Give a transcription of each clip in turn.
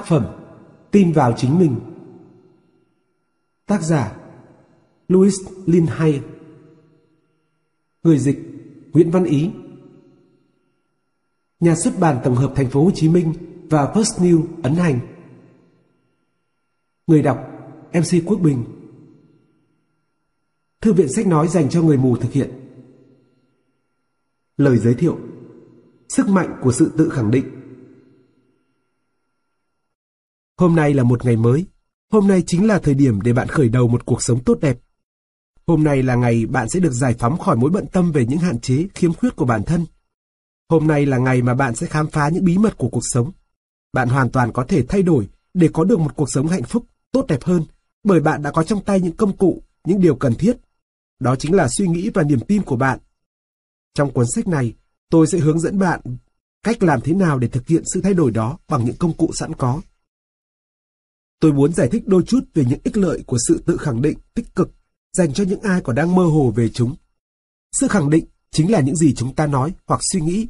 Tác phẩm Tin vào chính mình. Tác giả Louis linhay Người dịch Nguyễn Văn Ý. Nhà xuất bản tổng hợp Thành phố Hồ Chí Minh và First New ấn hành. Người đọc MC Quốc Bình. Thư viện sách nói dành cho người mù thực hiện. Lời giới thiệu. Sức mạnh của sự tự khẳng định. Hôm nay là một ngày mới. Hôm nay chính là thời điểm để bạn khởi đầu một cuộc sống tốt đẹp. Hôm nay là ngày bạn sẽ được giải phóng khỏi mối bận tâm về những hạn chế, khiếm khuyết của bản thân. Hôm nay là ngày mà bạn sẽ khám phá những bí mật của cuộc sống. Bạn hoàn toàn có thể thay đổi để có được một cuộc sống hạnh phúc, tốt đẹp hơn, bởi bạn đã có trong tay những công cụ, những điều cần thiết. Đó chính là suy nghĩ và niềm tin của bạn. Trong cuốn sách này, tôi sẽ hướng dẫn bạn cách làm thế nào để thực hiện sự thay đổi đó bằng những công cụ sẵn có. Tôi muốn giải thích đôi chút về những ích lợi của sự tự khẳng định tích cực dành cho những ai còn đang mơ hồ về chúng. Sự khẳng định chính là những gì chúng ta nói hoặc suy nghĩ.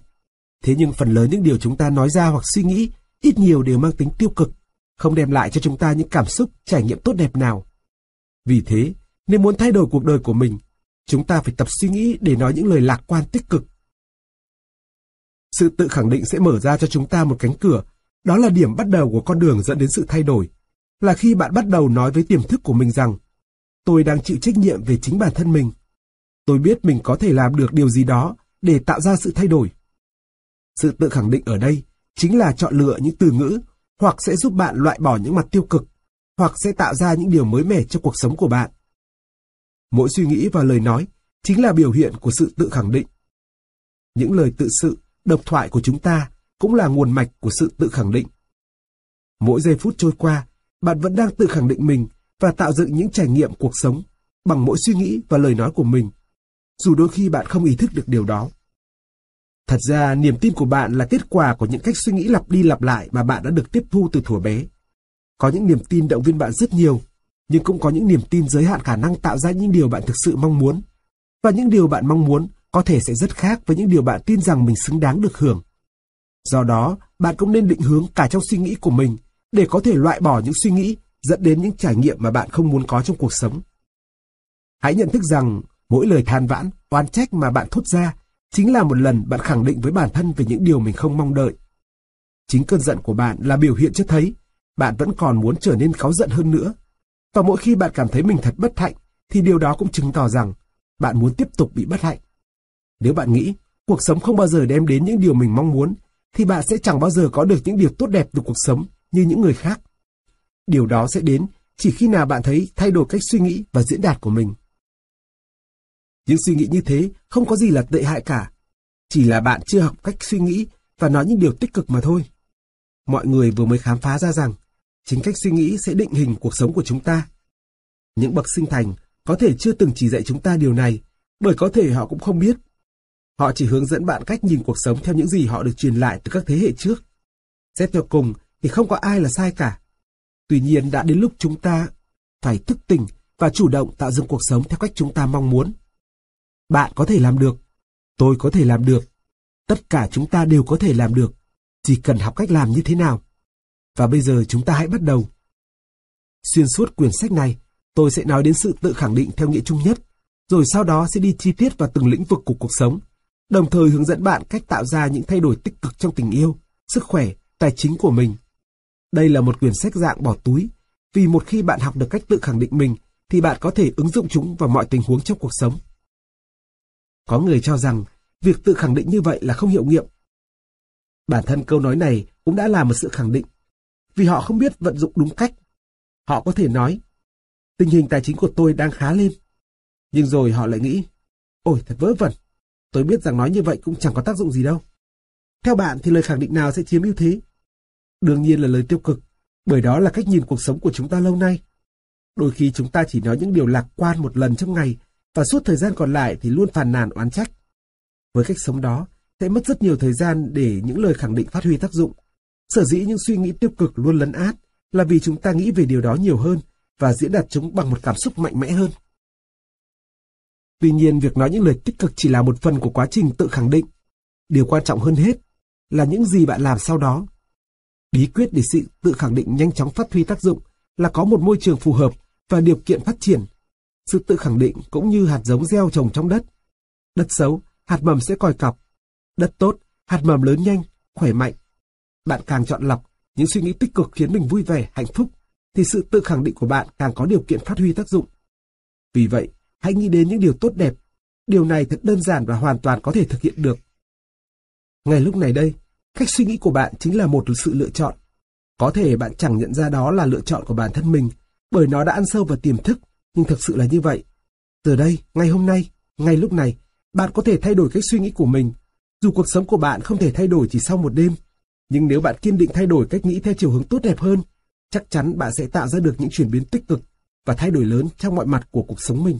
Thế nhưng phần lớn những điều chúng ta nói ra hoặc suy nghĩ ít nhiều đều mang tính tiêu cực, không đem lại cho chúng ta những cảm xúc, trải nghiệm tốt đẹp nào. Vì thế, nếu muốn thay đổi cuộc đời của mình, chúng ta phải tập suy nghĩ để nói những lời lạc quan tích cực. Sự tự khẳng định sẽ mở ra cho chúng ta một cánh cửa, đó là điểm bắt đầu của con đường dẫn đến sự thay đổi là khi bạn bắt đầu nói với tiềm thức của mình rằng tôi đang chịu trách nhiệm về chính bản thân mình. Tôi biết mình có thể làm được điều gì đó để tạo ra sự thay đổi. Sự tự khẳng định ở đây chính là chọn lựa những từ ngữ hoặc sẽ giúp bạn loại bỏ những mặt tiêu cực hoặc sẽ tạo ra những điều mới mẻ cho cuộc sống của bạn. Mỗi suy nghĩ và lời nói chính là biểu hiện của sự tự khẳng định. Những lời tự sự, độc thoại của chúng ta cũng là nguồn mạch của sự tự khẳng định. Mỗi giây phút trôi qua bạn vẫn đang tự khẳng định mình và tạo dựng những trải nghiệm cuộc sống bằng mỗi suy nghĩ và lời nói của mình, dù đôi khi bạn không ý thức được điều đó. Thật ra, niềm tin của bạn là kết quả của những cách suy nghĩ lặp đi lặp lại mà bạn đã được tiếp thu từ thuở bé. Có những niềm tin động viên bạn rất nhiều, nhưng cũng có những niềm tin giới hạn khả năng tạo ra những điều bạn thực sự mong muốn. Và những điều bạn mong muốn có thể sẽ rất khác với những điều bạn tin rằng mình xứng đáng được hưởng. Do đó, bạn cũng nên định hướng cả trong suy nghĩ của mình để có thể loại bỏ những suy nghĩ dẫn đến những trải nghiệm mà bạn không muốn có trong cuộc sống. Hãy nhận thức rằng mỗi lời than vãn, oan trách mà bạn thốt ra chính là một lần bạn khẳng định với bản thân về những điều mình không mong đợi. Chính cơn giận của bạn là biểu hiện cho thấy bạn vẫn còn muốn trở nên cáu giận hơn nữa. Và mỗi khi bạn cảm thấy mình thật bất hạnh, thì điều đó cũng chứng tỏ rằng bạn muốn tiếp tục bị bất hạnh. Nếu bạn nghĩ cuộc sống không bao giờ đem đến những điều mình mong muốn, thì bạn sẽ chẳng bao giờ có được những điều tốt đẹp từ cuộc sống như những người khác. Điều đó sẽ đến chỉ khi nào bạn thấy thay đổi cách suy nghĩ và diễn đạt của mình. Những suy nghĩ như thế không có gì là tệ hại cả. Chỉ là bạn chưa học cách suy nghĩ và nói những điều tích cực mà thôi. Mọi người vừa mới khám phá ra rằng chính cách suy nghĩ sẽ định hình cuộc sống của chúng ta. Những bậc sinh thành có thể chưa từng chỉ dạy chúng ta điều này, bởi có thể họ cũng không biết. Họ chỉ hướng dẫn bạn cách nhìn cuộc sống theo những gì họ được truyền lại từ các thế hệ trước. Xét theo cùng thì không có ai là sai cả. Tuy nhiên đã đến lúc chúng ta phải thức tỉnh và chủ động tạo dựng cuộc sống theo cách chúng ta mong muốn. Bạn có thể làm được, tôi có thể làm được, tất cả chúng ta đều có thể làm được, chỉ cần học cách làm như thế nào. Và bây giờ chúng ta hãy bắt đầu. Xuyên suốt quyển sách này, tôi sẽ nói đến sự tự khẳng định theo nghĩa chung nhất, rồi sau đó sẽ đi chi tiết vào từng lĩnh vực của cuộc sống, đồng thời hướng dẫn bạn cách tạo ra những thay đổi tích cực trong tình yêu, sức khỏe, tài chính của mình đây là một quyển sách dạng bỏ túi, vì một khi bạn học được cách tự khẳng định mình, thì bạn có thể ứng dụng chúng vào mọi tình huống trong cuộc sống. Có người cho rằng, việc tự khẳng định như vậy là không hiệu nghiệm. Bản thân câu nói này cũng đã là một sự khẳng định, vì họ không biết vận dụng đúng cách. Họ có thể nói, tình hình tài chính của tôi đang khá lên. Nhưng rồi họ lại nghĩ, ôi thật vớ vẩn, tôi biết rằng nói như vậy cũng chẳng có tác dụng gì đâu. Theo bạn thì lời khẳng định nào sẽ chiếm ưu thế? Đương nhiên là lời tiêu cực, bởi đó là cách nhìn cuộc sống của chúng ta lâu nay. Đôi khi chúng ta chỉ nói những điều lạc quan một lần trong ngày, và suốt thời gian còn lại thì luôn phàn nàn oán trách. Với cách sống đó, sẽ mất rất nhiều thời gian để những lời khẳng định phát huy tác dụng. Sở dĩ những suy nghĩ tiêu cực luôn lấn át là vì chúng ta nghĩ về điều đó nhiều hơn và diễn đạt chúng bằng một cảm xúc mạnh mẽ hơn. Tuy nhiên, việc nói những lời tích cực chỉ là một phần của quá trình tự khẳng định. Điều quan trọng hơn hết là những gì bạn làm sau đó Bí quyết để sự tự khẳng định nhanh chóng phát huy tác dụng là có một môi trường phù hợp và điều kiện phát triển. Sự tự khẳng định cũng như hạt giống gieo trồng trong đất. Đất xấu, hạt mầm sẽ còi cọc. Đất tốt, hạt mầm lớn nhanh, khỏe mạnh. Bạn càng chọn lọc những suy nghĩ tích cực khiến mình vui vẻ, hạnh phúc, thì sự tự khẳng định của bạn càng có điều kiện phát huy tác dụng. Vì vậy, hãy nghĩ đến những điều tốt đẹp. Điều này thật đơn giản và hoàn toàn có thể thực hiện được. Ngay lúc này đây, cách suy nghĩ của bạn chính là một sự lựa chọn. Có thể bạn chẳng nhận ra đó là lựa chọn của bản thân mình, bởi nó đã ăn sâu vào tiềm thức, nhưng thực sự là như vậy. Từ đây, ngày hôm nay, ngay lúc này, bạn có thể thay đổi cách suy nghĩ của mình. Dù cuộc sống của bạn không thể thay đổi chỉ sau một đêm, nhưng nếu bạn kiên định thay đổi cách nghĩ theo chiều hướng tốt đẹp hơn, chắc chắn bạn sẽ tạo ra được những chuyển biến tích cực và thay đổi lớn trong mọi mặt của cuộc sống mình.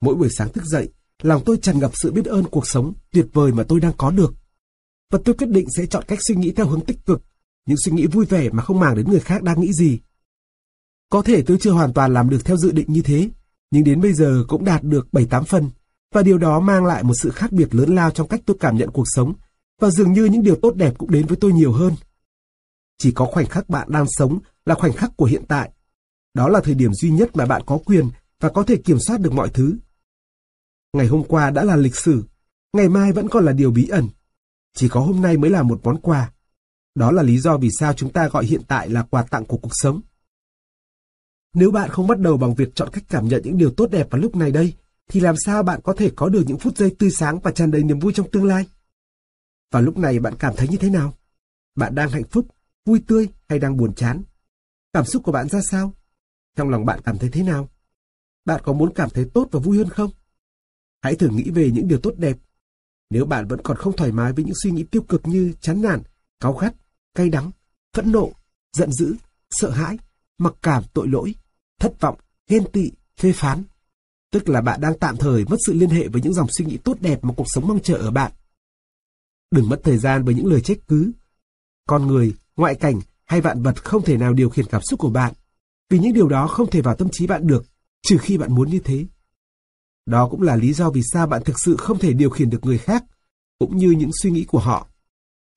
Mỗi buổi sáng thức dậy, lòng tôi tràn ngập sự biết ơn cuộc sống tuyệt vời mà tôi đang có được. Và tôi quyết định sẽ chọn cách suy nghĩ theo hướng tích cực, những suy nghĩ vui vẻ mà không màng đến người khác đang nghĩ gì. Có thể tôi chưa hoàn toàn làm được theo dự định như thế, nhưng đến bây giờ cũng đạt được 7-8 phần, và điều đó mang lại một sự khác biệt lớn lao trong cách tôi cảm nhận cuộc sống, và dường như những điều tốt đẹp cũng đến với tôi nhiều hơn. Chỉ có khoảnh khắc bạn đang sống là khoảnh khắc của hiện tại. Đó là thời điểm duy nhất mà bạn có quyền và có thể kiểm soát được mọi thứ. Ngày hôm qua đã là lịch sử, ngày mai vẫn còn là điều bí ẩn. Chỉ có hôm nay mới là một món quà. Đó là lý do vì sao chúng ta gọi hiện tại là quà tặng của cuộc sống. Nếu bạn không bắt đầu bằng việc chọn cách cảm nhận những điều tốt đẹp vào lúc này đây, thì làm sao bạn có thể có được những phút giây tươi sáng và tràn đầy niềm vui trong tương lai? Và lúc này bạn cảm thấy như thế nào? Bạn đang hạnh phúc, vui tươi hay đang buồn chán? Cảm xúc của bạn ra sao? Trong lòng bạn cảm thấy thế nào? Bạn có muốn cảm thấy tốt và vui hơn không? Hãy thử nghĩ về những điều tốt đẹp. Nếu bạn vẫn còn không thoải mái với những suy nghĩ tiêu cực như chán nản, cáu gắt, cay đắng, phẫn nộ, giận dữ, sợ hãi, mặc cảm tội lỗi, thất vọng, ghen tị, phê phán, tức là bạn đang tạm thời mất sự liên hệ với những dòng suy nghĩ tốt đẹp mà cuộc sống mong chờ ở bạn. Đừng mất thời gian với những lời trách cứ. Con người, ngoại cảnh hay vạn vật không thể nào điều khiển cảm xúc của bạn, vì những điều đó không thể vào tâm trí bạn được, trừ khi bạn muốn như thế. Đó cũng là lý do vì sao bạn thực sự không thể điều khiển được người khác, cũng như những suy nghĩ của họ.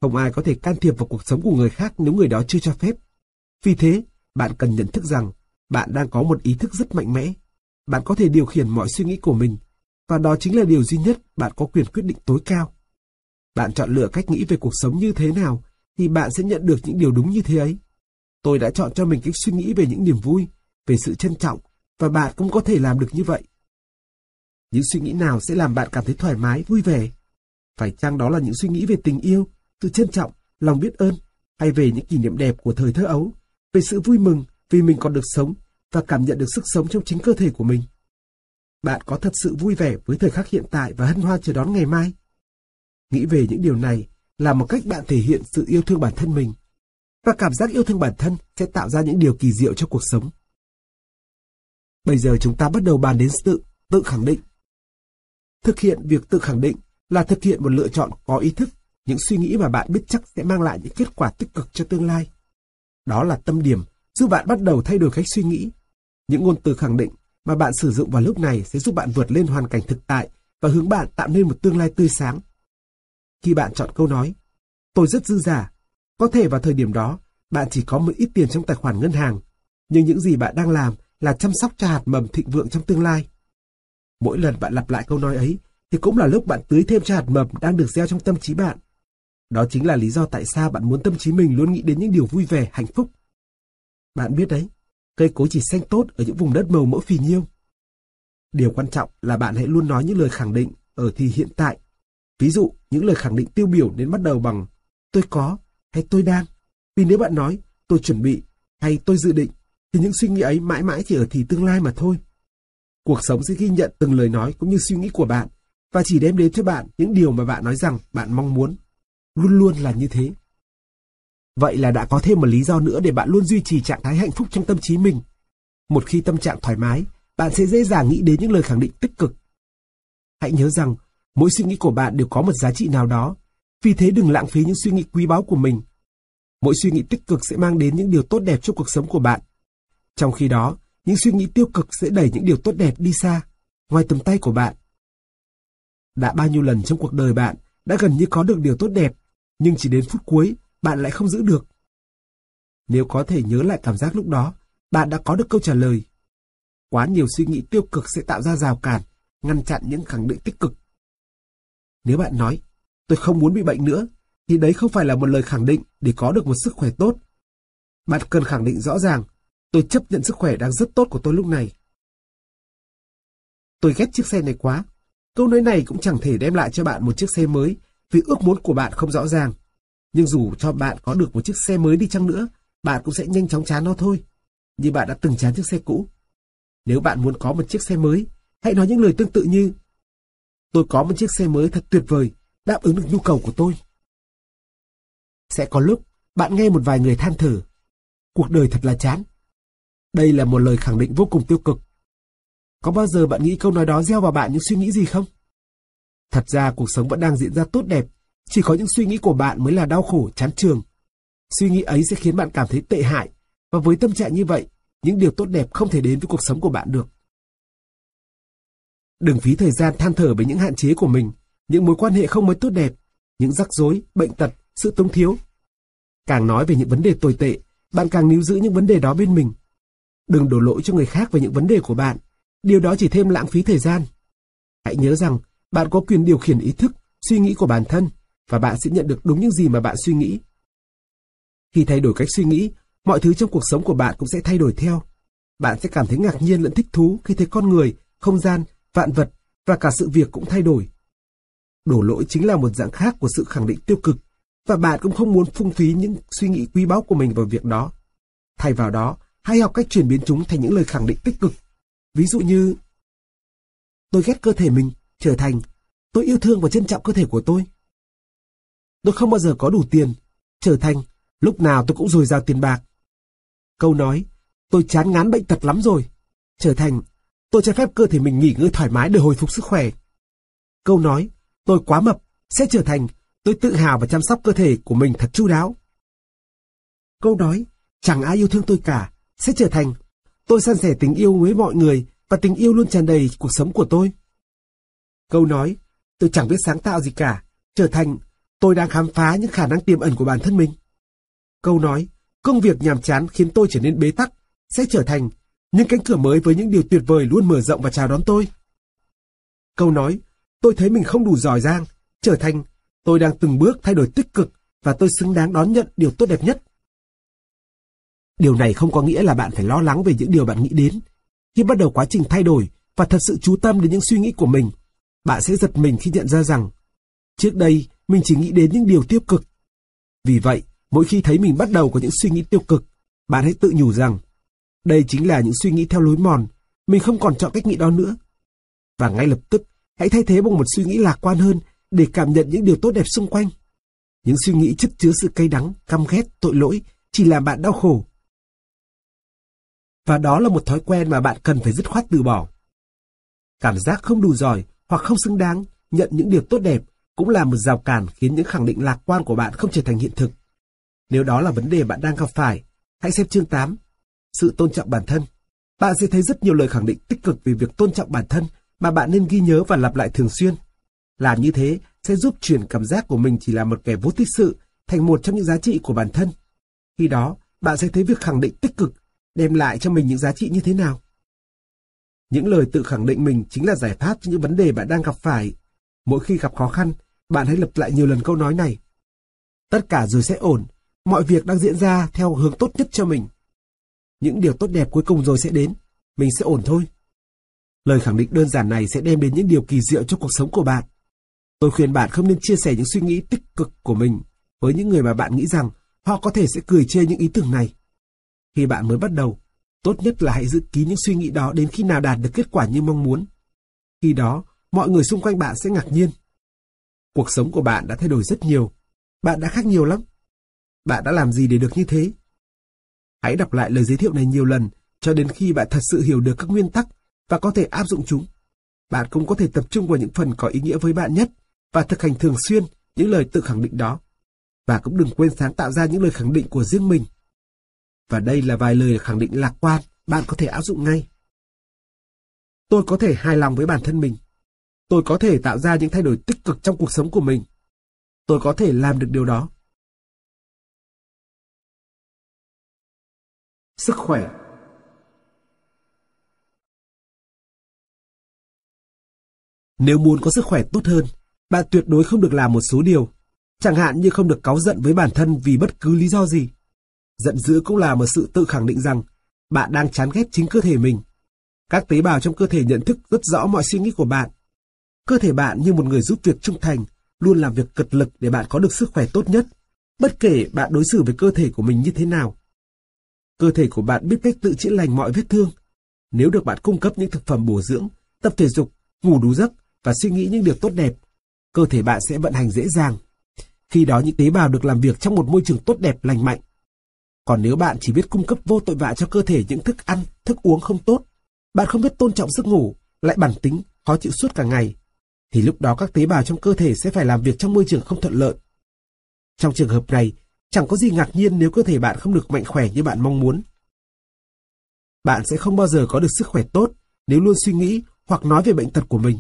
Không ai có thể can thiệp vào cuộc sống của người khác nếu người đó chưa cho phép. Vì thế, bạn cần nhận thức rằng bạn đang có một ý thức rất mạnh mẽ. Bạn có thể điều khiển mọi suy nghĩ của mình, và đó chính là điều duy nhất bạn có quyền quyết định tối cao. Bạn chọn lựa cách nghĩ về cuộc sống như thế nào, thì bạn sẽ nhận được những điều đúng như thế ấy. Tôi đã chọn cho mình cách suy nghĩ về những niềm vui, về sự trân trọng, và bạn cũng có thể làm được như vậy. Những suy nghĩ nào sẽ làm bạn cảm thấy thoải mái, vui vẻ? Phải chăng đó là những suy nghĩ về tình yêu, sự trân trọng, lòng biết ơn, hay về những kỷ niệm đẹp của thời thơ ấu, về sự vui mừng vì mình còn được sống và cảm nhận được sức sống trong chính cơ thể của mình? Bạn có thật sự vui vẻ với thời khắc hiện tại và hân hoan chờ đón ngày mai? Nghĩ về những điều này là một cách bạn thể hiện sự yêu thương bản thân mình. Và cảm giác yêu thương bản thân sẽ tạo ra những điều kỳ diệu cho cuộc sống. Bây giờ chúng ta bắt đầu bàn đến tự, tự khẳng định. Thực hiện việc tự khẳng định là thực hiện một lựa chọn có ý thức, những suy nghĩ mà bạn biết chắc sẽ mang lại những kết quả tích cực cho tương lai. Đó là tâm điểm giúp bạn bắt đầu thay đổi cách suy nghĩ. Những ngôn từ khẳng định mà bạn sử dụng vào lúc này sẽ giúp bạn vượt lên hoàn cảnh thực tại và hướng bạn tạo nên một tương lai tươi sáng. Khi bạn chọn câu nói, tôi rất dư giả, có thể vào thời điểm đó, bạn chỉ có một ít tiền trong tài khoản ngân hàng, nhưng những gì bạn đang làm là chăm sóc cho hạt mầm thịnh vượng trong tương lai. Mỗi lần bạn lặp lại câu nói ấy, thì cũng là lúc bạn tưới thêm cho hạt mầm đang được gieo trong tâm trí bạn. Đó chính là lý do tại sao bạn muốn tâm trí mình luôn nghĩ đến những điều vui vẻ, hạnh phúc. Bạn biết đấy, cây cối chỉ xanh tốt ở những vùng đất màu mỡ phì nhiêu. Điều quan trọng là bạn hãy luôn nói những lời khẳng định ở thì hiện tại. Ví dụ, những lời khẳng định tiêu biểu nên bắt đầu bằng tôi có hay tôi đang. Vì nếu bạn nói tôi chuẩn bị hay tôi dự định, thì những suy nghĩ ấy mãi mãi chỉ ở thì tương lai mà thôi. Cuộc sống sẽ ghi nhận từng lời nói cũng như suy nghĩ của bạn và chỉ đem đến cho bạn những điều mà bạn nói rằng bạn mong muốn. Luôn luôn là như thế. Vậy là đã có thêm một lý do nữa để bạn luôn duy trì trạng thái hạnh phúc trong tâm trí mình. Một khi tâm trạng thoải mái, bạn sẽ dễ dàng nghĩ đến những lời khẳng định tích cực. Hãy nhớ rằng, mỗi suy nghĩ của bạn đều có một giá trị nào đó, vì thế đừng lãng phí những suy nghĩ quý báu của mình. Mỗi suy nghĩ tích cực sẽ mang đến những điều tốt đẹp cho cuộc sống của bạn. Trong khi đó, những suy nghĩ tiêu cực sẽ đẩy những điều tốt đẹp đi xa, ngoài tầm tay của bạn. Đã bao nhiêu lần trong cuộc đời bạn đã gần như có được điều tốt đẹp, nhưng chỉ đến phút cuối, bạn lại không giữ được. Nếu có thể nhớ lại cảm giác lúc đó, bạn đã có được câu trả lời. Quá nhiều suy nghĩ tiêu cực sẽ tạo ra rào cản, ngăn chặn những khẳng định tích cực. Nếu bạn nói, tôi không muốn bị bệnh nữa, thì đấy không phải là một lời khẳng định để có được một sức khỏe tốt. Bạn cần khẳng định rõ ràng, tôi chấp nhận sức khỏe đang rất tốt của tôi lúc này. Tôi ghét chiếc xe này quá. Câu nói này cũng chẳng thể đem lại cho bạn một chiếc xe mới vì ước muốn của bạn không rõ ràng. Nhưng dù cho bạn có được một chiếc xe mới đi chăng nữa, bạn cũng sẽ nhanh chóng chán nó thôi. Như bạn đã từng chán chiếc xe cũ. Nếu bạn muốn có một chiếc xe mới, hãy nói những lời tương tự như Tôi có một chiếc xe mới thật tuyệt vời, đáp ứng được nhu cầu của tôi. Sẽ có lúc bạn nghe một vài người than thở. Cuộc đời thật là chán. Đây là một lời khẳng định vô cùng tiêu cực. Có bao giờ bạn nghĩ câu nói đó gieo vào bạn những suy nghĩ gì không? Thật ra cuộc sống vẫn đang diễn ra tốt đẹp, chỉ có những suy nghĩ của bạn mới là đau khổ, chán trường. Suy nghĩ ấy sẽ khiến bạn cảm thấy tệ hại, và với tâm trạng như vậy, những điều tốt đẹp không thể đến với cuộc sống của bạn được. Đừng phí thời gian than thở về những hạn chế của mình, những mối quan hệ không mới tốt đẹp, những rắc rối, bệnh tật, sự tống thiếu. Càng nói về những vấn đề tồi tệ, bạn càng níu giữ những vấn đề đó bên mình. Đừng đổ lỗi cho người khác về những vấn đề của bạn, điều đó chỉ thêm lãng phí thời gian. Hãy nhớ rằng, bạn có quyền điều khiển ý thức, suy nghĩ của bản thân, và bạn sẽ nhận được đúng những gì mà bạn suy nghĩ. Khi thay đổi cách suy nghĩ, mọi thứ trong cuộc sống của bạn cũng sẽ thay đổi theo. Bạn sẽ cảm thấy ngạc nhiên lẫn thích thú khi thấy con người, không gian, vạn vật và cả sự việc cũng thay đổi. Đổ lỗi chính là một dạng khác của sự khẳng định tiêu cực, và bạn cũng không muốn phung phí những suy nghĩ quý báu của mình vào việc đó. Thay vào đó, hãy học cách chuyển biến chúng thành những lời khẳng định tích cực. Ví dụ như, tôi ghét cơ thể mình, trở thành, tôi yêu thương và trân trọng cơ thể của tôi. Tôi không bao giờ có đủ tiền, trở thành, lúc nào tôi cũng dồi dào tiền bạc. Câu nói, tôi chán ngán bệnh tật lắm rồi, trở thành, tôi cho phép cơ thể mình nghỉ ngơi thoải mái để hồi phục sức khỏe. Câu nói, tôi quá mập, sẽ trở thành, tôi tự hào và chăm sóc cơ thể của mình thật chu đáo. Câu nói, chẳng ai yêu thương tôi cả, sẽ trở thành, tôi san sẻ tình yêu với mọi người và tình yêu luôn tràn đầy cuộc sống của tôi. Câu nói, tôi chẳng biết sáng tạo gì cả, trở thành, tôi đang khám phá những khả năng tiềm ẩn của bản thân mình. Câu nói, công việc nhàm chán khiến tôi trở nên bế tắc, sẽ trở thành, những cánh cửa mới với những điều tuyệt vời luôn mở rộng và chào đón tôi. Câu nói, tôi thấy mình không đủ giỏi giang, trở thành, tôi đang từng bước thay đổi tích cực và tôi xứng đáng đón nhận điều tốt đẹp nhất. Điều này không có nghĩa là bạn phải lo lắng về những điều bạn nghĩ đến. Khi bắt đầu quá trình thay đổi và thật sự chú tâm đến những suy nghĩ của mình, bạn sẽ giật mình khi nhận ra rằng, trước đây mình chỉ nghĩ đến những điều tiêu cực. Vì vậy, mỗi khi thấy mình bắt đầu có những suy nghĩ tiêu cực, bạn hãy tự nhủ rằng, đây chính là những suy nghĩ theo lối mòn, mình không còn chọn cách nghĩ đó nữa. Và ngay lập tức, hãy thay thế bằng một suy nghĩ lạc quan hơn để cảm nhận những điều tốt đẹp xung quanh. Những suy nghĩ chất chứa sự cay đắng, căm ghét, tội lỗi chỉ làm bạn đau khổ. Và đó là một thói quen mà bạn cần phải dứt khoát từ bỏ. Cảm giác không đủ giỏi hoặc không xứng đáng nhận những điều tốt đẹp cũng là một rào cản khiến những khẳng định lạc quan của bạn không trở thành hiện thực. Nếu đó là vấn đề bạn đang gặp phải, hãy xem chương 8, sự tôn trọng bản thân. Bạn sẽ thấy rất nhiều lời khẳng định tích cực về việc tôn trọng bản thân mà bạn nên ghi nhớ và lặp lại thường xuyên. Làm như thế sẽ giúp chuyển cảm giác của mình chỉ là một kẻ vô tích sự thành một trong những giá trị của bản thân. Khi đó, bạn sẽ thấy việc khẳng định tích cực đem lại cho mình những giá trị như thế nào. Những lời tự khẳng định mình chính là giải pháp cho những vấn đề bạn đang gặp phải. Mỗi khi gặp khó khăn, bạn hãy lặp lại nhiều lần câu nói này. Tất cả rồi sẽ ổn, mọi việc đang diễn ra theo hướng tốt nhất cho mình. Những điều tốt đẹp cuối cùng rồi sẽ đến, mình sẽ ổn thôi. Lời khẳng định đơn giản này sẽ đem đến những điều kỳ diệu cho cuộc sống của bạn. Tôi khuyên bạn không nên chia sẻ những suy nghĩ tích cực của mình với những người mà bạn nghĩ rằng họ có thể sẽ cười chê những ý tưởng này. Khi bạn mới bắt đầu, tốt nhất là hãy giữ kín những suy nghĩ đó đến khi nào đạt được kết quả như mong muốn. Khi đó, mọi người xung quanh bạn sẽ ngạc nhiên. Cuộc sống của bạn đã thay đổi rất nhiều. Bạn đã khác nhiều lắm. Bạn đã làm gì để được như thế? Hãy đọc lại lời giới thiệu này nhiều lần cho đến khi bạn thật sự hiểu được các nguyên tắc và có thể áp dụng chúng. Bạn cũng có thể tập trung vào những phần có ý nghĩa với bạn nhất và thực hành thường xuyên những lời tự khẳng định đó. Và cũng đừng quên sáng tạo ra những lời khẳng định của riêng mình. Và đây là vài lời khẳng định lạc quan, bạn có thể áp dụng ngay. Tôi có thể hài lòng với bản thân mình. Tôi có thể tạo ra những thay đổi tích cực trong cuộc sống của mình. Tôi có thể làm được điều đó. Sức khỏe Nếu muốn có sức khỏe tốt hơn, bạn tuyệt đối không được làm một số điều, chẳng hạn như không được cáu giận với bản thân vì bất cứ lý do gì. Giận dữ cũng là một sự tự khẳng định rằng bạn đang chán ghét chính cơ thể mình. Các tế bào trong cơ thể nhận thức rất rõ mọi suy nghĩ của bạn. Cơ thể bạn như một người giúp việc trung thành, luôn làm việc cật lực để bạn có được sức khỏe tốt nhất, bất kể bạn đối xử với cơ thể của mình như thế nào. Cơ thể của bạn biết cách tự chữa lành mọi vết thương. Nếu được bạn cung cấp những thực phẩm bổ dưỡng, tập thể dục, ngủ đủ giấc và suy nghĩ những điều tốt đẹp, cơ thể bạn sẽ vận hành dễ dàng. Khi đó những tế bào được làm việc trong một môi trường tốt đẹp lành mạnh. Còn nếu bạn chỉ biết cung cấp vô tội vạ cho cơ thể những thức ăn, thức uống không tốt, bạn không biết tôn trọng giấc ngủ, lại bản tính, khó chịu suốt cả ngày, thì lúc đó các tế bào trong cơ thể sẽ phải làm việc trong môi trường không thuận lợi. Trong trường hợp này, chẳng có gì ngạc nhiên nếu cơ thể bạn không được mạnh khỏe như bạn mong muốn. Bạn sẽ không bao giờ có được sức khỏe tốt nếu luôn suy nghĩ hoặc nói về bệnh tật của mình.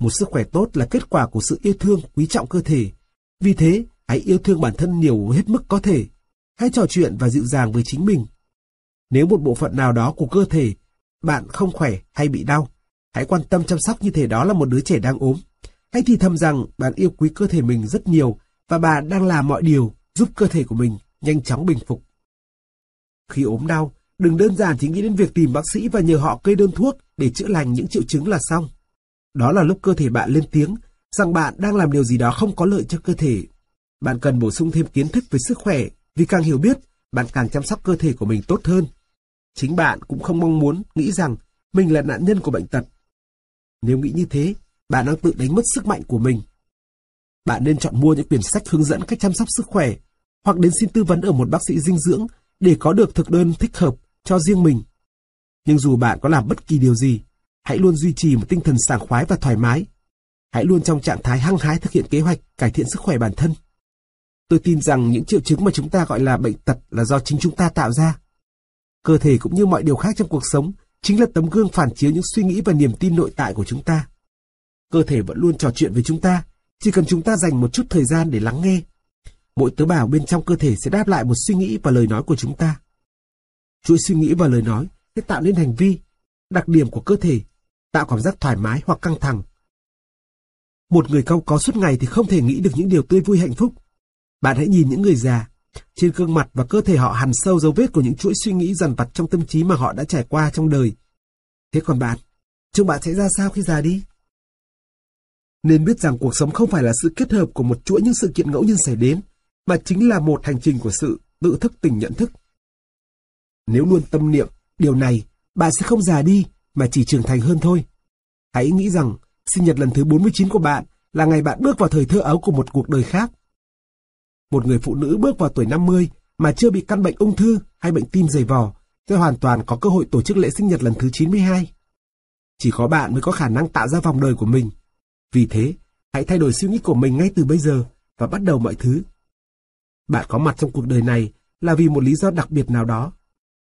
Một sức khỏe tốt là kết quả của sự yêu thương, quý trọng cơ thể. Vì thế, hãy yêu thương bản thân nhiều hết mức có thể. Hãy trò chuyện và dịu dàng với chính mình. Nếu một bộ phận nào đó của cơ thể bạn không khỏe hay bị đau, hãy quan tâm chăm sóc như thể đó là một đứa trẻ đang ốm. Hãy thì thầm rằng bạn yêu quý cơ thể mình rất nhiều và bạn đang làm mọi điều giúp cơ thể của mình nhanh chóng bình phục. Khi ốm đau, đừng đơn giản chỉ nghĩ đến việc tìm bác sĩ và nhờ họ kê đơn thuốc để chữa lành những triệu chứng là xong. Đó là lúc cơ thể bạn lên tiếng rằng bạn đang làm điều gì đó không có lợi cho cơ thể. Bạn cần bổ sung thêm kiến thức về sức khỏe, vì càng hiểu biết, bạn càng chăm sóc cơ thể của mình tốt hơn. Chính bạn cũng không mong muốn nghĩ rằng mình là nạn nhân của bệnh tật. Nếu nghĩ như thế, bạn đang tự đánh mất sức mạnh của mình. Bạn nên chọn mua những quyển sách hướng dẫn cách chăm sóc sức khỏe, hoặc đến xin tư vấn ở một bác sĩ dinh dưỡng để có được thực đơn thích hợp cho riêng mình. Nhưng dù bạn có làm bất kỳ điều gì, hãy luôn duy trì một tinh thần sảng khoái và thoải mái. Hãy luôn trong trạng thái hăng hái thực hiện kế hoạch cải thiện sức khỏe bản thân. Tôi tin rằng những triệu chứng mà chúng ta gọi là bệnh tật là do chính chúng ta tạo ra. Cơ thể cũng như mọi điều khác trong cuộc sống chính là tấm gương phản chiếu những suy nghĩ và niềm tin nội tại của chúng ta. Cơ thể vẫn luôn trò chuyện với chúng ta, chỉ cần chúng ta dành một chút thời gian để lắng nghe. Mỗi tế bào bên trong cơ thể sẽ đáp lại một suy nghĩ và lời nói của chúng ta. Chuỗi suy nghĩ và lời nói sẽ tạo nên hành vi, đặc điểm của cơ thể, tạo cảm giác thoải mái hoặc căng thẳng. Một người cao có suốt ngày thì không thể nghĩ được những điều tươi vui hạnh phúc. Bạn hãy nhìn những người già, trên gương mặt và cơ thể họ hằn sâu dấu vết của những chuỗi suy nghĩ dằn vặt trong tâm trí mà họ đã trải qua trong đời. Thế còn bạn, trông bạn sẽ ra sao khi già đi? Nên biết rằng cuộc sống không phải là sự kết hợp của một chuỗi những sự kiện ngẫu nhiên xảy đến, mà chính là một hành trình của sự tự thức tỉnh nhận thức. Nếu luôn tâm niệm điều này, bạn sẽ không già đi, mà chỉ trưởng thành hơn thôi. Hãy nghĩ rằng, sinh nhật lần thứ 49 của bạn là ngày bạn bước vào thời thơ ấu của một cuộc đời khác. Một người phụ nữ bước vào tuổi 50 mà chưa bị căn bệnh ung thư hay bệnh tim dày vò sẽ hoàn toàn có cơ hội tổ chức lễ sinh nhật lần thứ 92. Chỉ có bạn mới có khả năng tạo ra vòng đời của mình. Vì thế, hãy thay đổi suy nghĩ của mình ngay từ bây giờ và bắt đầu mọi thứ. Bạn có mặt trong cuộc đời này là vì một lý do đặc biệt nào đó,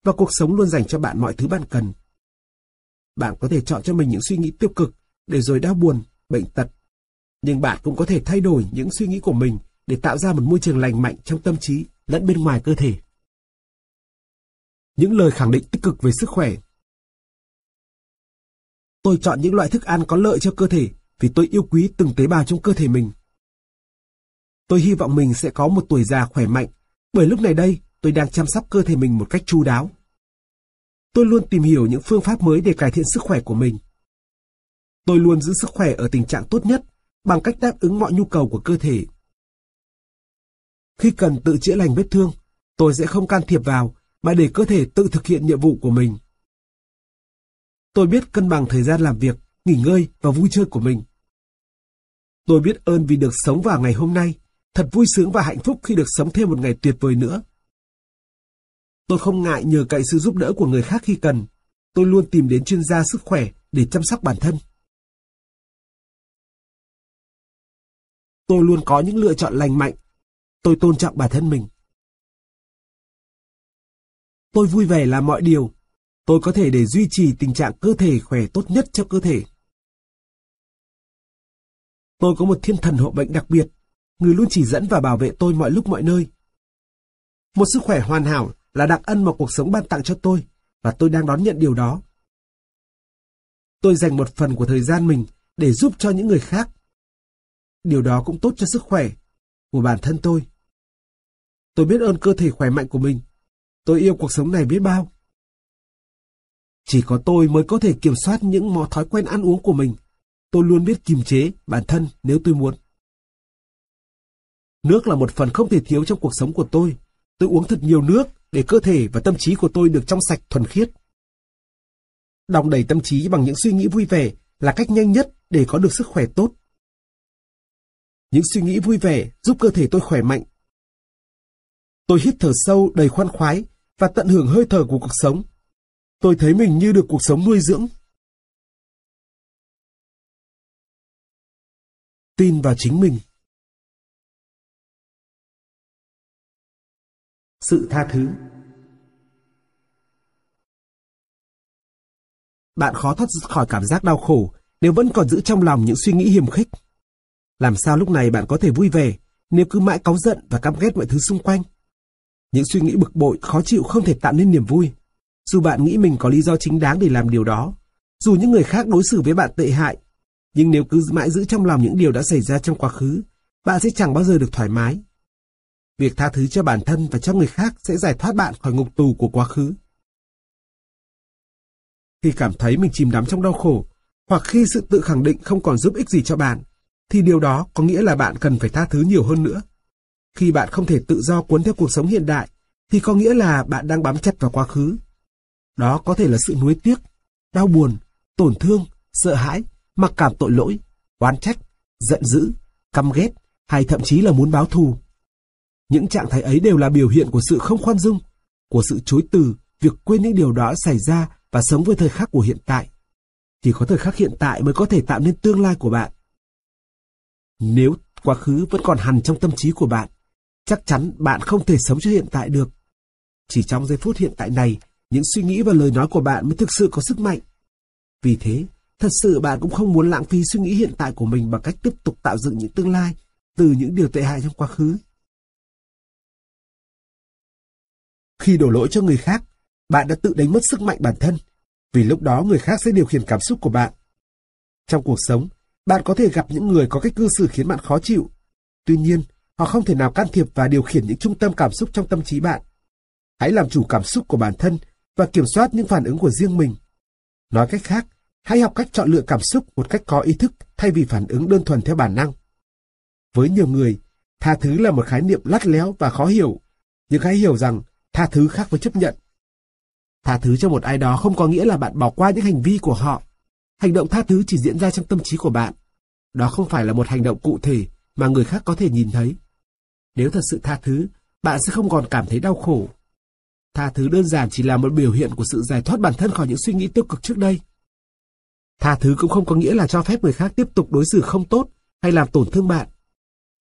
và cuộc sống luôn dành cho bạn mọi thứ bạn cần. Bạn có thể chọn cho mình những suy nghĩ tiêu cực để rồi đau buồn, bệnh tật. Nhưng bạn cũng có thể thay đổi những suy nghĩ của mình để tạo ra một môi trường lành mạnh trong tâm trí lẫn bên ngoài cơ thể. Những lời khẳng định tích cực về sức khỏe Tôi chọn những loại thức ăn có lợi cho cơ thể vì tôi yêu quý từng tế bào trong cơ thể mình. Tôi hy vọng mình sẽ có một tuổi già khỏe mạnh, bởi lúc này đây tôi đang chăm sóc cơ thể mình một cách chu đáo. Tôi luôn tìm hiểu những phương pháp mới để cải thiện sức khỏe của mình. Tôi luôn giữ sức khỏe ở tình trạng tốt nhất bằng cách đáp ứng mọi nhu cầu của cơ thể. Khi cần tự chữa lành vết thương, tôi sẽ không can thiệp vào mà để cơ thể tự thực hiện nhiệm vụ của mình. Tôi biết cân bằng thời gian làm việc, nghỉ ngơi và vui chơi của mình. Tôi biết ơn vì được sống vào ngày hôm nay, thật vui sướng và hạnh phúc khi được sống thêm một ngày tuyệt vời nữa. Tôi không ngại nhờ cậy sự giúp đỡ của người khác khi cần. Tôi luôn tìm đến chuyên gia sức khỏe để chăm sóc bản thân. Tôi luôn có những lựa chọn lành mạnh. Tôi tôn trọng bản thân mình. Tôi vui vẻ làm mọi điều. Tôi có thể để duy trì tình trạng cơ thể khỏe tốt nhất cho cơ thể. Tôi có một thiên thần hộ bệnh đặc biệt, người luôn chỉ dẫn và bảo vệ tôi mọi lúc mọi nơi. Một sức khỏe hoàn hảo là đặc ân mà cuộc sống ban tặng cho tôi, và tôi đang đón nhận điều đó. Tôi dành một phần của thời gian mình để giúp cho những người khác. Điều đó cũng tốt cho sức khỏe của bản thân tôi. Tôi biết ơn cơ thể khỏe mạnh của mình. Tôi yêu cuộc sống này biết bao. Chỉ có tôi mới có thể kiểm soát những mò thói quen ăn uống của mình. Tôi luôn biết kiềm chế bản thân nếu tôi muốn. Nước là một phần không thể thiếu trong cuộc sống của tôi. Tôi uống thật nhiều nước để cơ thể và tâm trí của tôi được trong sạch, thuần khiết. Đong đầy tâm trí bằng những suy nghĩ vui vẻ là cách nhanh nhất để có được sức khỏe tốt. Những suy nghĩ vui vẻ giúp cơ thể tôi khỏe mạnh. Tôi hít thở sâu đầy khoan khoái và tận hưởng hơi thở của cuộc sống. Tôi thấy mình như được cuộc sống nuôi dưỡng. Tin vào chính mình. Sự tha thứ Bạn khó thoát khỏi cảm giác đau khổ nếu vẫn còn giữ trong lòng những suy nghĩ hiềm khích. Làm sao lúc này bạn có thể vui vẻ nếu cứ mãi cáu giận và căm ghét mọi thứ xung quanh? Những suy nghĩ bực bội, khó chịu không thể tạo nên niềm vui. Dù bạn nghĩ mình có lý do chính đáng để làm điều đó, dù những người khác đối xử với bạn tệ hại, nhưng nếu cứ mãi giữ trong lòng những điều đã xảy ra trong quá khứ, bạn sẽ chẳng bao giờ được thoải mái. Việc tha thứ cho bản thân và cho người khác sẽ giải thoát bạn khỏi ngục tù của quá khứ. Khi cảm thấy mình chìm đắm trong đau khổ, hoặc khi sự tự khẳng định không còn giúp ích gì cho bạn, thì điều đó có nghĩa là bạn cần phải tha thứ nhiều hơn nữa. Khi bạn không thể tự do cuốn theo cuộc sống hiện đại, thì có nghĩa là bạn đang bám chặt vào quá khứ. Đó có thể là sự nuối tiếc, đau buồn, tổn thương, sợ hãi, mặc cảm tội lỗi, oán trách, giận dữ, căm ghét, hay thậm chí là muốn báo thù. Những trạng thái ấy đều là biểu hiện của sự không khoan dung, của sự chối từ, việc quên những điều đó xảy ra và sống với thời khắc của hiện tại. Chỉ có thời khắc hiện tại mới có thể tạo nên tương lai của bạn. Nếu quá khứ vẫn còn hằn trong tâm trí của bạn, chắc chắn bạn không thể sống cho hiện tại được. Chỉ trong giây phút hiện tại này, những suy nghĩ và lời nói của bạn mới thực sự có sức mạnh. Vì thế, thật sự bạn cũng không muốn lãng phí suy nghĩ hiện tại của mình bằng cách tiếp tục tạo dựng những tương lai từ những điều tệ hại trong quá khứ. Khi đổ lỗi cho người khác, bạn đã tự đánh mất sức mạnh bản thân, vì lúc đó người khác sẽ điều khiển cảm xúc của bạn. Trong cuộc sống, bạn có thể gặp những người có cách cư xử khiến bạn khó chịu. Tuy nhiên, họ không thể nào can thiệp và điều khiển những trung tâm cảm xúc trong tâm trí bạn. Hãy làm chủ cảm xúc của bản thân và kiểm soát những phản ứng của riêng mình. Nói cách khác, hãy học cách chọn lựa cảm xúc một cách có ý thức thay vì phản ứng đơn thuần theo bản năng. Với nhiều người, tha thứ là một khái niệm lắt léo và khó hiểu, nhưng hãy hiểu rằng tha thứ khác với chấp nhận. Tha thứ cho một ai đó không có nghĩa là bạn bỏ qua những hành vi của họ. Hành động tha thứ chỉ diễn ra trong tâm trí của bạn. Đó không phải là một hành động cụ thể mà người khác có thể nhìn thấy. Nếu thật sự tha thứ, bạn sẽ không còn cảm thấy đau khổ. Tha thứ đơn giản chỉ là một biểu hiện của sự giải thoát bản thân khỏi những suy nghĩ tiêu cực trước đây. Tha thứ cũng không có nghĩa là cho phép người khác tiếp tục đối xử không tốt hay làm tổn thương bạn.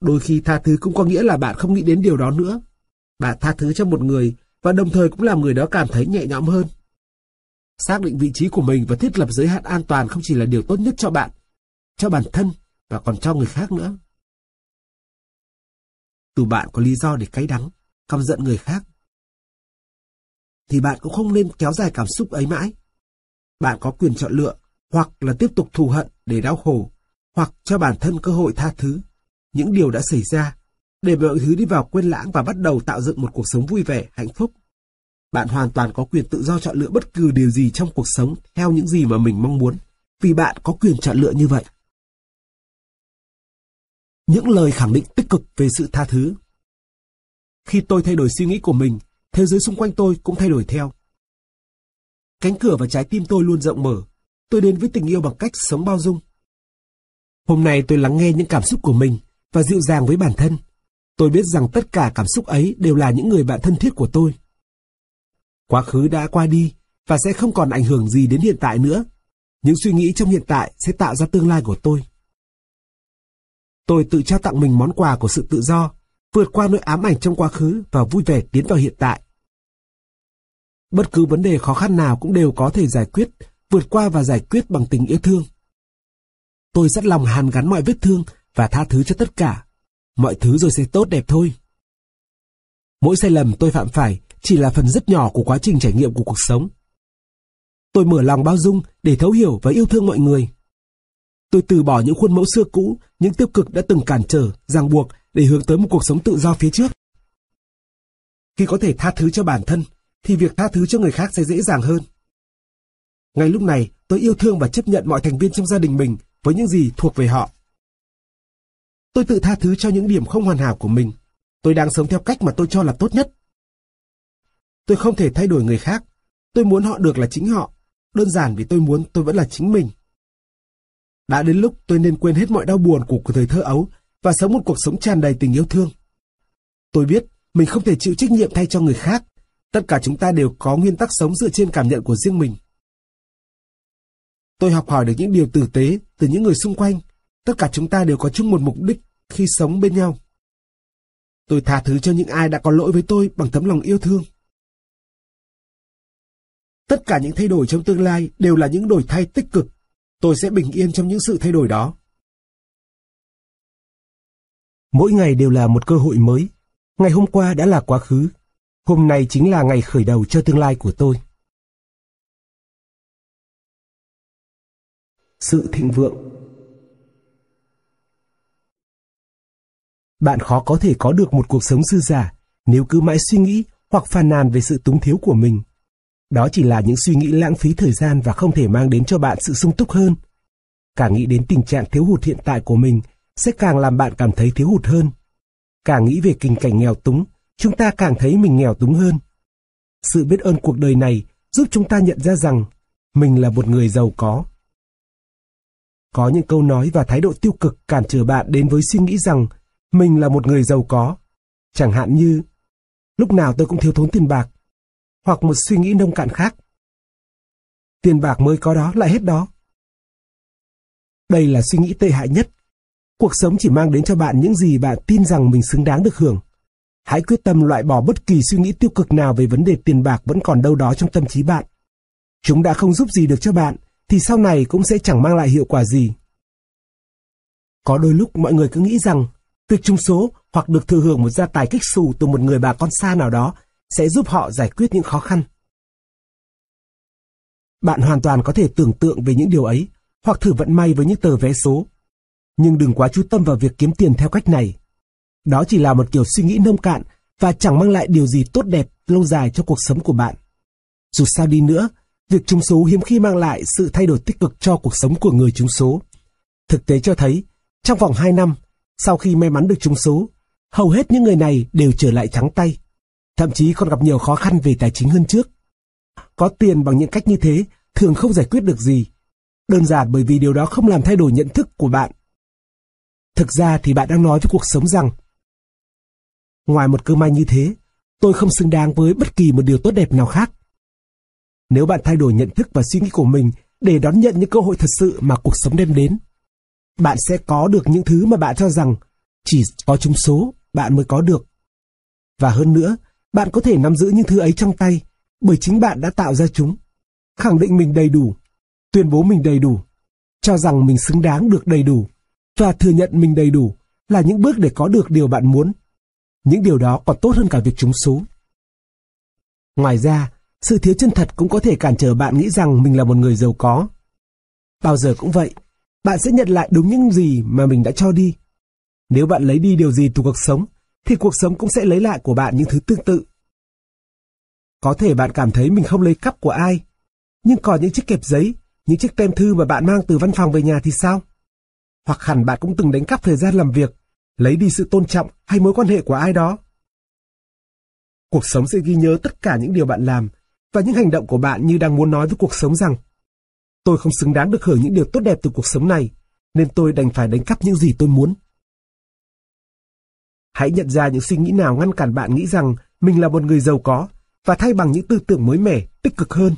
Đôi khi tha thứ cũng có nghĩa là bạn không nghĩ đến điều đó nữa. Bạn tha thứ cho một người và đồng thời cũng làm người đó cảm thấy nhẹ nhõm hơn. Xác định vị trí của mình và thiết lập giới hạn an toàn không chỉ là điều tốt nhất cho bạn, cho bản thân và còn cho người khác nữa. Dù bạn có lý do để cay đắng, căm giận người khác, thì bạn cũng không nên kéo dài cảm xúc ấy mãi. Bạn có quyền chọn lựa, hoặc là tiếp tục thù hận để đau khổ, hoặc cho bản thân cơ hội tha thứ. Những điều đã xảy ra để mọi thứ đi vào quên lãng và bắt đầu tạo dựng một cuộc sống vui vẻ, hạnh phúc. Bạn hoàn toàn có quyền tự do chọn lựa bất cứ điều gì trong cuộc sống theo những gì mà mình mong muốn, vì bạn có quyền chọn lựa như vậy. Những lời khẳng định tích cực về sự tha thứ Khi tôi thay đổi suy nghĩ của mình, thế giới xung quanh tôi cũng thay đổi theo. Cánh cửa và trái tim tôi luôn rộng mở, tôi đến với tình yêu bằng cách sống bao dung. Hôm nay tôi lắng nghe những cảm xúc của mình và dịu dàng với bản thân. Tôi biết rằng tất cả cảm xúc ấy đều là những người bạn thân thiết của tôi. Quá khứ đã qua đi và sẽ không còn ảnh hưởng gì đến hiện tại nữa. Những suy nghĩ trong hiện tại sẽ tạo ra tương lai của tôi. Tôi tự trao tặng mình món quà của sự tự do, vượt qua nỗi ám ảnh trong quá khứ và vui vẻ tiến vào hiện tại. Bất cứ vấn đề khó khăn nào cũng đều có thể giải quyết, vượt qua và giải quyết bằng tình yêu thương. Tôi sẵn lòng hàn gắn mọi vết thương và tha thứ cho tất cả mọi thứ rồi sẽ tốt đẹp thôi. Mỗi sai lầm tôi phạm phải chỉ là phần rất nhỏ của quá trình trải nghiệm của cuộc sống. Tôi mở lòng bao dung để thấu hiểu và yêu thương mọi người. Tôi từ bỏ những khuôn mẫu xưa cũ, những tiêu cực đã từng cản trở, ràng buộc để hướng tới một cuộc sống tự do phía trước. Khi có thể tha thứ cho bản thân, thì việc tha thứ cho người khác sẽ dễ dàng hơn. Ngay lúc này, tôi yêu thương và chấp nhận mọi thành viên trong gia đình mình với những gì thuộc về họ. Tôi tự tha thứ cho những điểm không hoàn hảo của mình. Tôi đang sống theo cách mà tôi cho là tốt nhất. Tôi không thể thay đổi người khác. Tôi muốn họ được là chính họ. Đơn giản vì tôi muốn tôi vẫn là chính mình. Đã đến lúc tôi nên quên hết mọi đau buồn của thời thơ ấu và sống một cuộc sống tràn đầy tình yêu thương. Tôi biết mình không thể chịu trách nhiệm thay cho người khác. Tất cả chúng ta đều có nguyên tắc sống dựa trên cảm nhận của riêng mình. Tôi học hỏi được những điều tử tế từ những người xung quanh. Tất cả chúng ta đều có chung một mục đích khi sống bên nhau. Tôi tha thứ cho những ai đã có lỗi với tôi bằng tấm lòng yêu thương. Tất cả những thay đổi trong tương lai đều là những đổi thay tích cực. Tôi sẽ bình yên trong những sự thay đổi đó. Mỗi ngày đều là một cơ hội mới. Ngày hôm qua đã là quá khứ. Hôm nay chính là ngày khởi đầu cho tương lai của tôi. Sự thịnh vượng Bạn khó có thể có được một cuộc sống dư giả nếu cứ mãi suy nghĩ hoặc phàn nàn về sự túng thiếu của mình. Đó chỉ là những suy nghĩ lãng phí thời gian và không thể mang đến cho bạn sự sung túc hơn. Càng nghĩ đến tình trạng thiếu hụt hiện tại của mình sẽ càng làm bạn cảm thấy thiếu hụt hơn. Càng nghĩ về tình cảnh nghèo túng, chúng ta càng thấy mình nghèo túng hơn. Sự biết ơn cuộc đời này giúp chúng ta nhận ra rằng mình là một người giàu có. Có những câu nói và thái độ tiêu cực cản trở bạn đến với suy nghĩ rằng mình là một người giàu có. Chẳng hạn như, lúc nào tôi cũng thiếu thốn tiền bạc, hoặc một suy nghĩ nông cạn khác. Tiền bạc mới có đó lại hết đó. Đây là suy nghĩ tệ hại nhất. Cuộc sống chỉ mang đến cho bạn những gì bạn tin rằng mình xứng đáng được hưởng. Hãy quyết tâm loại bỏ bất kỳ suy nghĩ tiêu cực nào về vấn đề tiền bạc vẫn còn đâu đó trong tâm trí bạn. Chúng đã không giúp gì được cho bạn, thì sau này cũng sẽ chẳng mang lại hiệu quả gì. Có đôi lúc mọi người cứ nghĩ rằng việc trúng số hoặc được thừa hưởng một gia tài kích xù từ một người bà con xa nào đó sẽ giúp họ giải quyết những khó khăn. Bạn hoàn toàn có thể tưởng tượng về những điều ấy hoặc thử vận may với những tờ vé số. Nhưng đừng quá chú tâm vào việc kiếm tiền theo cách này. Đó chỉ là một kiểu suy nghĩ nông cạn và chẳng mang lại điều gì tốt đẹp lâu dài cho cuộc sống của bạn. Dù sao đi nữa, việc trúng số hiếm khi mang lại sự thay đổi tích cực cho cuộc sống của người trúng số. Thực tế cho thấy, trong vòng 2 năm, sau khi may mắn được trúng số, hầu hết những người này đều trở lại trắng tay. Thậm chí còn gặp nhiều khó khăn về tài chính hơn trước. Có tiền bằng những cách như thế thường không giải quyết được gì. Đơn giản bởi vì điều đó không làm thay đổi nhận thức của bạn. Thực ra thì bạn đang nói với cuộc sống rằng Ngoài một cơ may như thế, tôi không xứng đáng với bất kỳ một điều tốt đẹp nào khác. Nếu bạn thay đổi nhận thức và suy nghĩ của mình để đón nhận những cơ hội thật sự mà cuộc sống đem đến, bạn sẽ có được những thứ mà bạn cho rằng chỉ có trúng số bạn mới có được. Và hơn nữa, bạn có thể nắm giữ những thứ ấy trong tay bởi chính bạn đã tạo ra chúng. Khẳng định mình đầy đủ, tuyên bố mình đầy đủ, cho rằng mình xứng đáng được đầy đủ và thừa nhận mình đầy đủ là những bước để có được điều bạn muốn. Những điều đó còn tốt hơn cả việc trúng số. Ngoài ra, sự thiếu chân thật cũng có thể cản trở bạn nghĩ rằng mình là một người giàu có. Bao giờ cũng vậy, bạn sẽ nhận lại đúng những gì mà mình đã cho đi. Nếu bạn lấy đi điều gì từ cuộc sống, thì cuộc sống cũng sẽ lấy lại của bạn những thứ tương tự. Có thể bạn cảm thấy mình không lấy cắp của ai, nhưng còn những chiếc kẹp giấy, những chiếc tem thư mà bạn mang từ văn phòng về nhà thì sao? Hoặc hẳn bạn cũng từng đánh cắp thời gian làm việc, lấy đi sự tôn trọng hay mối quan hệ của ai đó. Cuộc sống sẽ ghi nhớ tất cả những điều bạn làm và những hành động của bạn như đang muốn nói với cuộc sống rằng tôi không xứng đáng được hưởng những điều tốt đẹp từ cuộc sống này, nên tôi đành phải đánh cắp những gì tôi muốn. Hãy nhận ra những suy nghĩ nào ngăn cản bạn nghĩ rằng mình là một người giàu có và thay bằng những tư tưởng mới mẻ, tích cực hơn.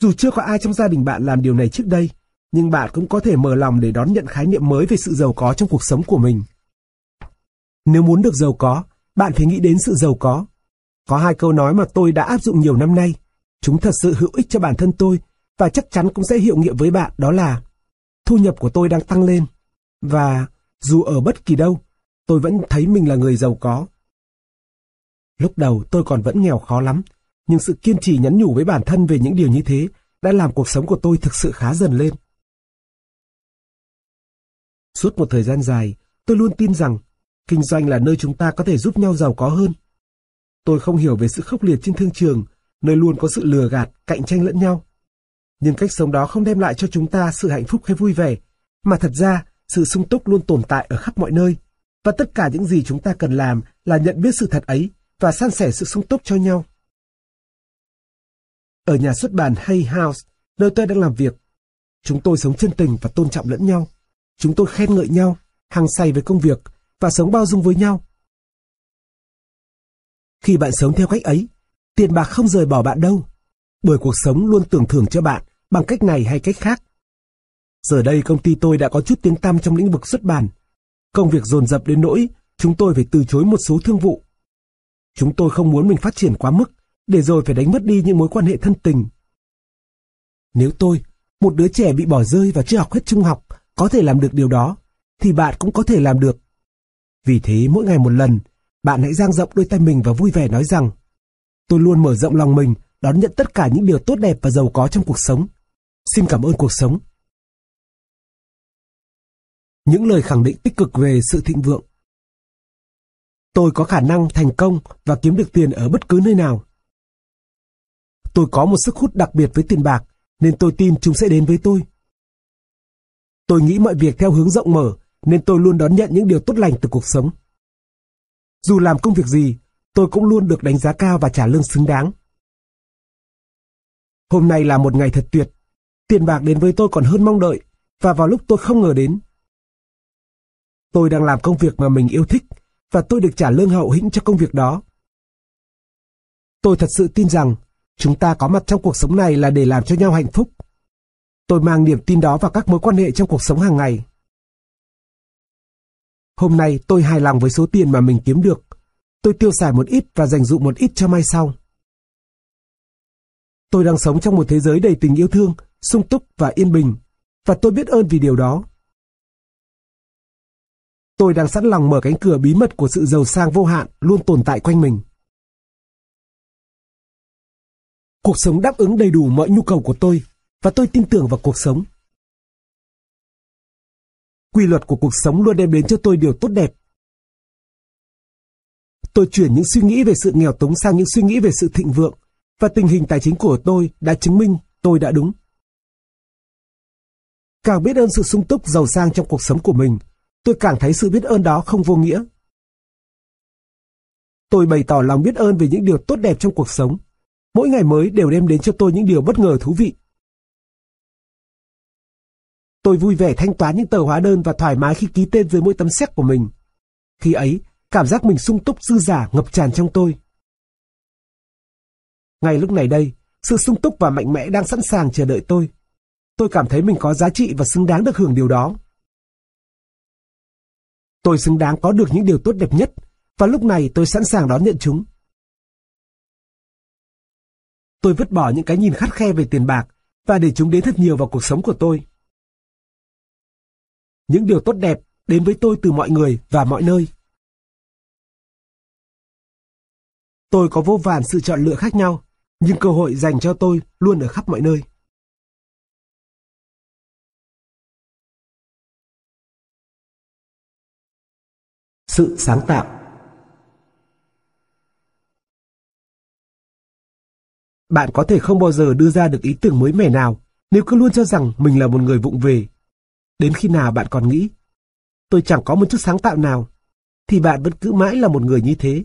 Dù chưa có ai trong gia đình bạn làm điều này trước đây, nhưng bạn cũng có thể mở lòng để đón nhận khái niệm mới về sự giàu có trong cuộc sống của mình. Nếu muốn được giàu có, bạn phải nghĩ đến sự giàu có. Có hai câu nói mà tôi đã áp dụng nhiều năm nay. Chúng thật sự hữu ích cho bản thân tôi và chắc chắn cũng sẽ hiệu nghiệm với bạn đó là thu nhập của tôi đang tăng lên và dù ở bất kỳ đâu, tôi vẫn thấy mình là người giàu có. Lúc đầu tôi còn vẫn nghèo khó lắm, nhưng sự kiên trì nhắn nhủ với bản thân về những điều như thế đã làm cuộc sống của tôi thực sự khá dần lên. Suốt một thời gian dài, tôi luôn tin rằng kinh doanh là nơi chúng ta có thể giúp nhau giàu có hơn. Tôi không hiểu về sự khốc liệt trên thương trường, nơi luôn có sự lừa gạt, cạnh tranh lẫn nhau. Nhưng cách sống đó không đem lại cho chúng ta sự hạnh phúc hay vui vẻ, mà thật ra sự sung túc luôn tồn tại ở khắp mọi nơi. Và tất cả những gì chúng ta cần làm là nhận biết sự thật ấy và san sẻ sự sung túc cho nhau. Ở nhà xuất bản Hay House, nơi tôi đang làm việc, chúng tôi sống chân tình và tôn trọng lẫn nhau. Chúng tôi khen ngợi nhau, hăng say với công việc và sống bao dung với nhau. Khi bạn sống theo cách ấy, tiền bạc không rời bỏ bạn đâu, bởi cuộc sống luôn tưởng thưởng cho bạn bằng cách này hay cách khác. Giờ đây công ty tôi đã có chút tiếng tăm trong lĩnh vực xuất bản. Công việc dồn dập đến nỗi chúng tôi phải từ chối một số thương vụ. Chúng tôi không muốn mình phát triển quá mức, để rồi phải đánh mất đi những mối quan hệ thân tình. Nếu tôi, một đứa trẻ bị bỏ rơi và chưa học hết trung học, có thể làm được điều đó, thì bạn cũng có thể làm được. Vì thế mỗi ngày một lần, bạn hãy dang rộng đôi tay mình và vui vẻ nói rằng Tôi luôn mở rộng lòng mình, đón nhận tất cả những điều tốt đẹp và giàu có trong cuộc sống. Xin cảm ơn cuộc sống. Những lời khẳng định tích cực về sự thịnh vượng Tôi có khả năng thành công và kiếm được tiền ở bất cứ nơi nào. Tôi có một sức hút đặc biệt với tiền bạc, nên tôi tin chúng sẽ đến với tôi. Tôi nghĩ mọi việc theo hướng rộng mở, nên tôi luôn đón nhận những điều tốt lành từ cuộc sống. Dù làm công việc gì, tôi cũng luôn được đánh giá cao và trả lương xứng đáng. Hôm nay là một ngày thật tuyệt. Tiền bạc đến với tôi còn hơn mong đợi, và vào lúc tôi không ngờ đến. Tôi đang làm công việc mà mình yêu thích, và tôi được trả lương hậu hĩnh cho công việc đó. Tôi thật sự tin rằng chúng ta có mặt trong cuộc sống này là để làm cho nhau hạnh phúc. Tôi mang niềm tin đó vào các mối quan hệ trong cuộc sống hàng ngày. Hôm nay tôi hài lòng với số tiền mà mình kiếm được. Tôi tiêu xài một ít và dành dụ một ít cho mai sau. Tôi đang sống trong một thế giới đầy tình yêu thương, sung túc và yên bình, và tôi biết ơn vì điều đó. Tôi đang sẵn lòng mở cánh cửa bí mật của sự giàu sang vô hạn luôn tồn tại quanh mình. Cuộc sống đáp ứng đầy đủ mọi nhu cầu của tôi, và tôi tin tưởng vào cuộc sống. Quy luật của cuộc sống luôn đem đến cho tôi điều tốt đẹp. Tôi chuyển những suy nghĩ về sự nghèo túng sang những suy nghĩ về sự thịnh vượng, và tình hình tài chính của tôi đã chứng minh tôi đã đúng. Càng biết ơn sự sung túc giàu sang trong cuộc sống của mình, tôi càng thấy sự biết ơn đó không vô nghĩa. Tôi bày tỏ lòng biết ơn về những điều tốt đẹp trong cuộc sống. Mỗi ngày mới đều đem đến cho tôi những điều bất ngờ thú vị. Tôi vui vẻ thanh toán những tờ hóa đơn và thoải mái khi ký tên dưới mỗi tấm séc của mình. Khi ấy, cảm giác mình sung túc dư giả ngập tràn trong tôi. Ngay lúc này đây, sự sung túc và mạnh mẽ đang sẵn sàng chờ đợi tôi. Tôi cảm thấy mình có giá trị và xứng đáng được hưởng điều đó. Tôi xứng đáng có được những điều tốt đẹp nhất, và lúc này tôi sẵn sàng đón nhận chúng. Tôi vứt bỏ những cái nhìn khắt khe về tiền bạc và để chúng đến thật nhiều vào cuộc sống của tôi. Những điều tốt đẹp đến với tôi từ mọi người và mọi nơi. Tôi có vô vàn sự chọn lựa khác nhau, nhưng cơ hội dành cho tôi luôn ở khắp mọi nơi. Sự sáng tạo Bạn có thể không bao giờ đưa ra được ý tưởng mới mẻ nào nếu cứ luôn cho rằng mình là một người vụng về. Đến khi nào bạn còn nghĩ, tôi chẳng có một chút sáng tạo nào, thì bạn vẫn cứ mãi là một người như thế.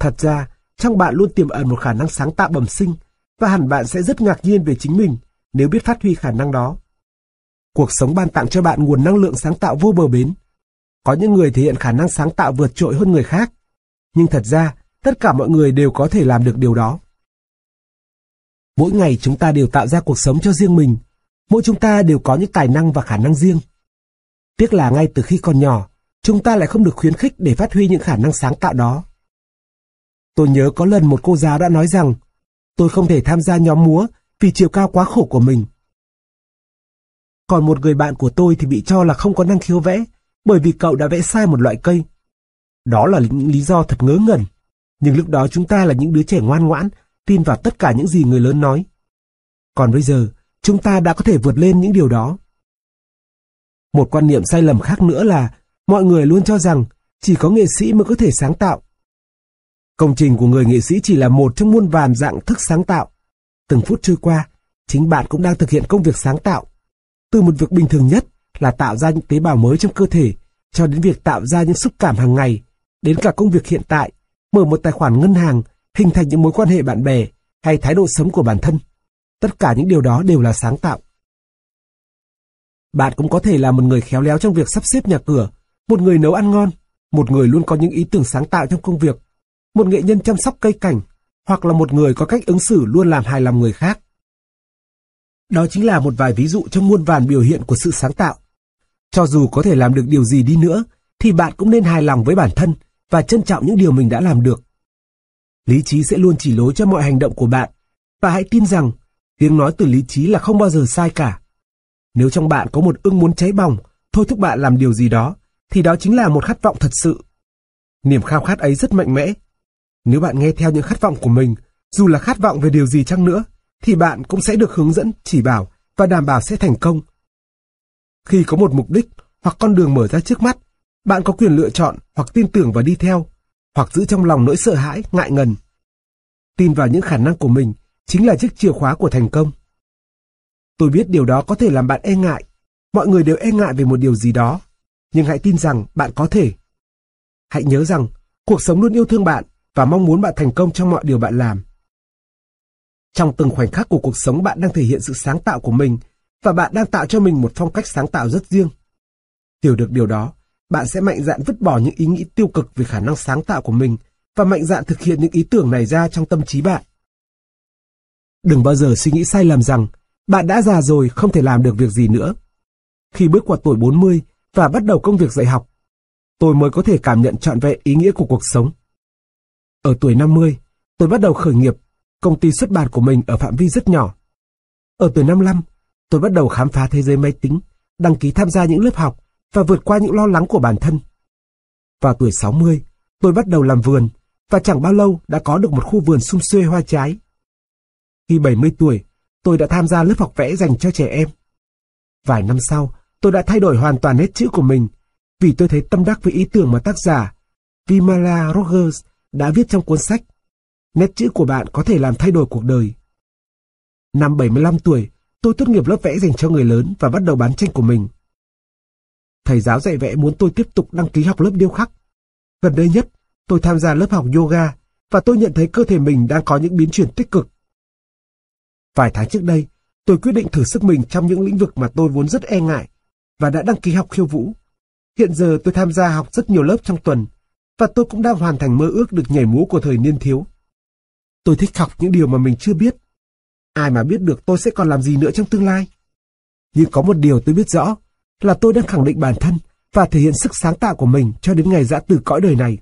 Thật ra, trong bạn luôn tiềm ẩn một khả năng sáng tạo bẩm sinh, và hẳn bạn sẽ rất ngạc nhiên về chính mình nếu biết phát huy khả năng đó. Cuộc sống ban tặng cho bạn nguồn năng lượng sáng tạo vô bờ bến. Có những người thể hiện khả năng sáng tạo vượt trội hơn người khác, nhưng thật ra, tất cả mọi người đều có thể làm được điều đó. Mỗi ngày chúng ta đều tạo ra cuộc sống cho riêng mình. Mỗi chúng ta đều có những tài năng và khả năng riêng. Tiếc là ngay từ khi còn nhỏ, chúng ta lại không được khuyến khích để phát huy những khả năng sáng tạo đó. Tôi nhớ có lần một cô giáo đã nói rằng, tôi không thể tham gia nhóm múa vì chiều cao quá khổ của mình. Còn một người bạn của tôi thì bị cho là không có năng khiếu vẽ, bởi vì cậu đã vẽ sai một loại cây. Đó là những lý do thật ngớ ngẩn. Nhưng lúc đó chúng ta là những đứa trẻ ngoan ngoãn, tin vào tất cả những gì người lớn nói. Còn bây giờ, chúng ta đã có thể vượt lên những điều đó. Một quan niệm sai lầm khác nữa là mọi người luôn cho rằng chỉ có nghệ sĩ mới có thể sáng tạo. Công trình của người nghệ sĩ chỉ là một trong muôn vàn dạng thức sáng tạo. Từng phút trôi qua, chính bạn cũng đang thực hiện công việc sáng tạo. Từ một việc bình thường nhất là tạo ra những tế bào mới trong cơ thể, cho đến việc tạo ra những xúc cảm hàng ngày, đến cả công việc hiện tại, mở một tài khoản ngân hàng, hình thành những mối quan hệ bạn bè, hay thái độ sống của bản thân. Tất cả những điều đó đều là sáng tạo. Bạn cũng có thể là một người khéo léo trong việc sắp xếp nhà cửa, một người nấu ăn ngon, một người luôn có những ý tưởng sáng tạo trong công việc, một nghệ nhân chăm sóc cây cảnh, hoặc là một người có cách ứng xử luôn làm hài lòng người khác. Đó chính là một vài ví dụ trong muôn vàn biểu hiện của sự sáng tạo. Cho dù có thể làm được điều gì đi nữa, thì bạn cũng nên hài lòng với bản thân và trân trọng những điều mình đã làm được. Lý trí sẽ luôn chỉ lối cho mọi hành động của bạn, và hãy tin rằng tiếng nói từ lý trí là không bao giờ sai cả. Nếu trong bạn có một ưng muốn cháy bỏng, thôi thúc bạn làm điều gì đó, thì đó chính là một khát vọng thật sự. Niềm khao khát ấy rất mạnh mẽ. Nếu bạn nghe theo những khát vọng của mình, dù là khát vọng về điều gì chăng nữa, thì bạn cũng sẽ được hướng dẫn, chỉ bảo và đảm bảo sẽ thành công. Khi có một mục đích hoặc con đường mở ra trước mắt, bạn có quyền lựa chọn hoặc tin tưởng và đi theo, hoặc giữ trong lòng nỗi sợ hãi, ngại ngần. Tin vào những khả năng của mình chính là chiếc chìa khóa của thành công. Tôi biết điều đó có thể làm bạn e ngại. Mọi người đều e ngại về một điều gì đó. Nhưng hãy tin rằng bạn có thể. Hãy nhớ rằng cuộc sống luôn yêu thương bạn và mong muốn bạn thành công trong mọi điều bạn làm. Trong từng khoảnh khắc của cuộc sống bạn đang thể hiện sự sáng tạo của mình và bạn đang tạo cho mình một phong cách sáng tạo rất riêng. Hiểu được điều đó, bạn sẽ mạnh dạn vứt bỏ những ý nghĩ tiêu cực về khả năng sáng tạo của mình và mạnh dạn thực hiện những ý tưởng này ra trong tâm trí bạn. Đừng bao giờ suy nghĩ sai lầm rằng bạn đã già rồi không thể làm được việc gì nữa. Khi bước qua tuổi 40 và bắt đầu công việc dạy học, tôi mới có thể cảm nhận trọn vẹn ý nghĩa của cuộc sống. Ở tuổi 50, tôi bắt đầu khởi nghiệp, công ty xuất bản của mình ở phạm vi rất nhỏ. Ở tuổi 55, tôi bắt đầu khám phá thế giới máy tính, đăng ký tham gia những lớp học và vượt qua những lo lắng của bản thân. Vào tuổi 60, tôi bắt đầu làm vườn và chẳng bao lâu đã có được một khu vườn sum xuê hoa trái. Khi 70 tuổi, tôi đã tham gia lớp học vẽ dành cho trẻ em. Vài năm sau, tôi đã thay đổi hoàn toàn nét chữ của mình vì tôi thấy tâm đắc với ý tưởng mà tác giả Vimala Rogers đã viết trong cuốn sách Nét chữ của bạn có thể làm thay đổi cuộc đời. Năm 75 tuổi, tôi tốt nghiệp lớp vẽ dành cho người lớn và bắt đầu bán tranh của mình. Thầy giáo dạy vẽ muốn tôi tiếp tục đăng ký học lớp điêu khắc. Gần đây nhất, tôi tham gia lớp học yoga và tôi nhận thấy cơ thể mình đang có những biến chuyển tích cực. Vài tháng trước đây, tôi quyết định thử sức mình trong những lĩnh vực mà tôi vốn rất e ngại và đã đăng ký học khiêu vũ. Hiện giờ tôi tham gia học rất nhiều lớp trong tuần và tôi cũng đang hoàn thành mơ ước được nhảy múa của thời niên thiếu. Tôi thích học những điều mà mình chưa biết. Ai mà biết được tôi sẽ còn làm gì nữa trong tương lai. Nhưng có một điều tôi biết rõ là tôi đang khẳng định bản thân và thể hiện sức sáng tạo của mình cho đến ngày dã từ cõi đời này.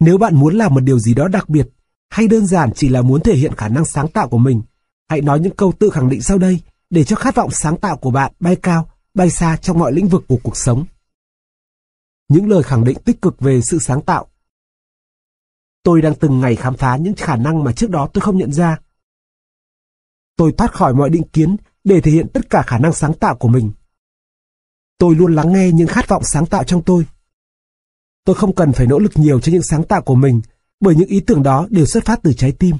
Nếu bạn muốn làm một điều gì đó đặc biệt, hay đơn giản chỉ là muốn thể hiện khả năng sáng tạo của mình, hãy nói những câu tự khẳng định sau đây để cho khát vọng sáng tạo của bạn bay cao, bay xa trong mọi lĩnh vực của cuộc sống. Những lời khẳng định tích cực về sự sáng tạo. Tôi đang từng ngày khám phá những khả năng mà trước đó tôi không nhận ra. Tôi thoát khỏi mọi định kiến để thể hiện tất cả khả năng sáng tạo của mình. Tôi luôn lắng nghe những khát vọng sáng tạo trong tôi. Tôi không cần phải nỗ lực nhiều cho những sáng tạo của mình, bởi những ý tưởng đó đều xuất phát từ trái tim.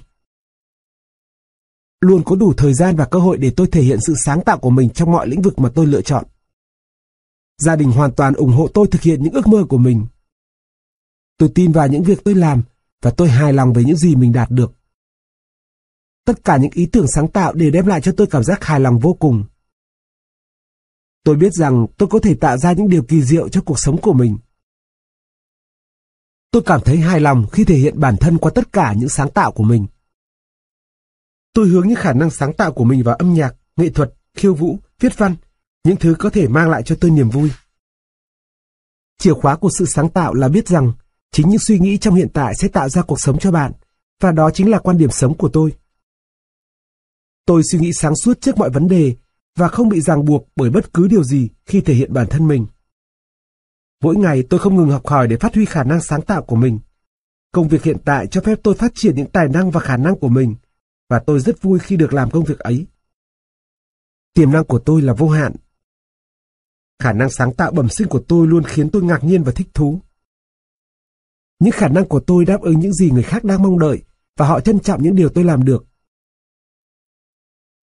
Luôn có đủ thời gian và cơ hội để tôi thể hiện sự sáng tạo của mình trong mọi lĩnh vực mà tôi lựa chọn. Gia đình hoàn toàn ủng hộ tôi thực hiện những ước mơ của mình. Tôi tin vào những việc tôi làm và tôi hài lòng với những gì mình đạt được. Tất cả những ý tưởng sáng tạo đều đem lại cho tôi cảm giác hài lòng vô cùng. Tôi biết rằng tôi có thể tạo ra những điều kỳ diệu cho cuộc sống của mình. Tôi cảm thấy hài lòng khi thể hiện bản thân qua tất cả những sáng tạo của mình. Tôi hướng những khả năng sáng tạo của mình vào âm nhạc, nghệ thuật, khiêu vũ, viết văn, những thứ có thể mang lại cho tôi niềm vui. Chìa khóa của sự sáng tạo là biết rằng chính những suy nghĩ trong hiện tại sẽ tạo ra cuộc sống cho bạn, và đó chính là quan điểm sống của tôi. Tôi suy nghĩ sáng suốt trước mọi vấn đề và không bị ràng buộc bởi bất cứ điều gì khi thể hiện bản thân mình. Mỗi ngày tôi không ngừng học hỏi để phát huy khả năng sáng tạo của mình. Công việc hiện tại cho phép tôi phát triển những tài năng và khả năng của mình, và tôi rất vui khi được làm công việc ấy. Tiềm năng của tôi là vô hạn. Khả năng sáng tạo bẩm sinh của tôi luôn khiến tôi ngạc nhiên và thích thú. Những khả năng của tôi đáp ứng những gì người khác đang mong đợi, và họ trân trọng những điều tôi làm được.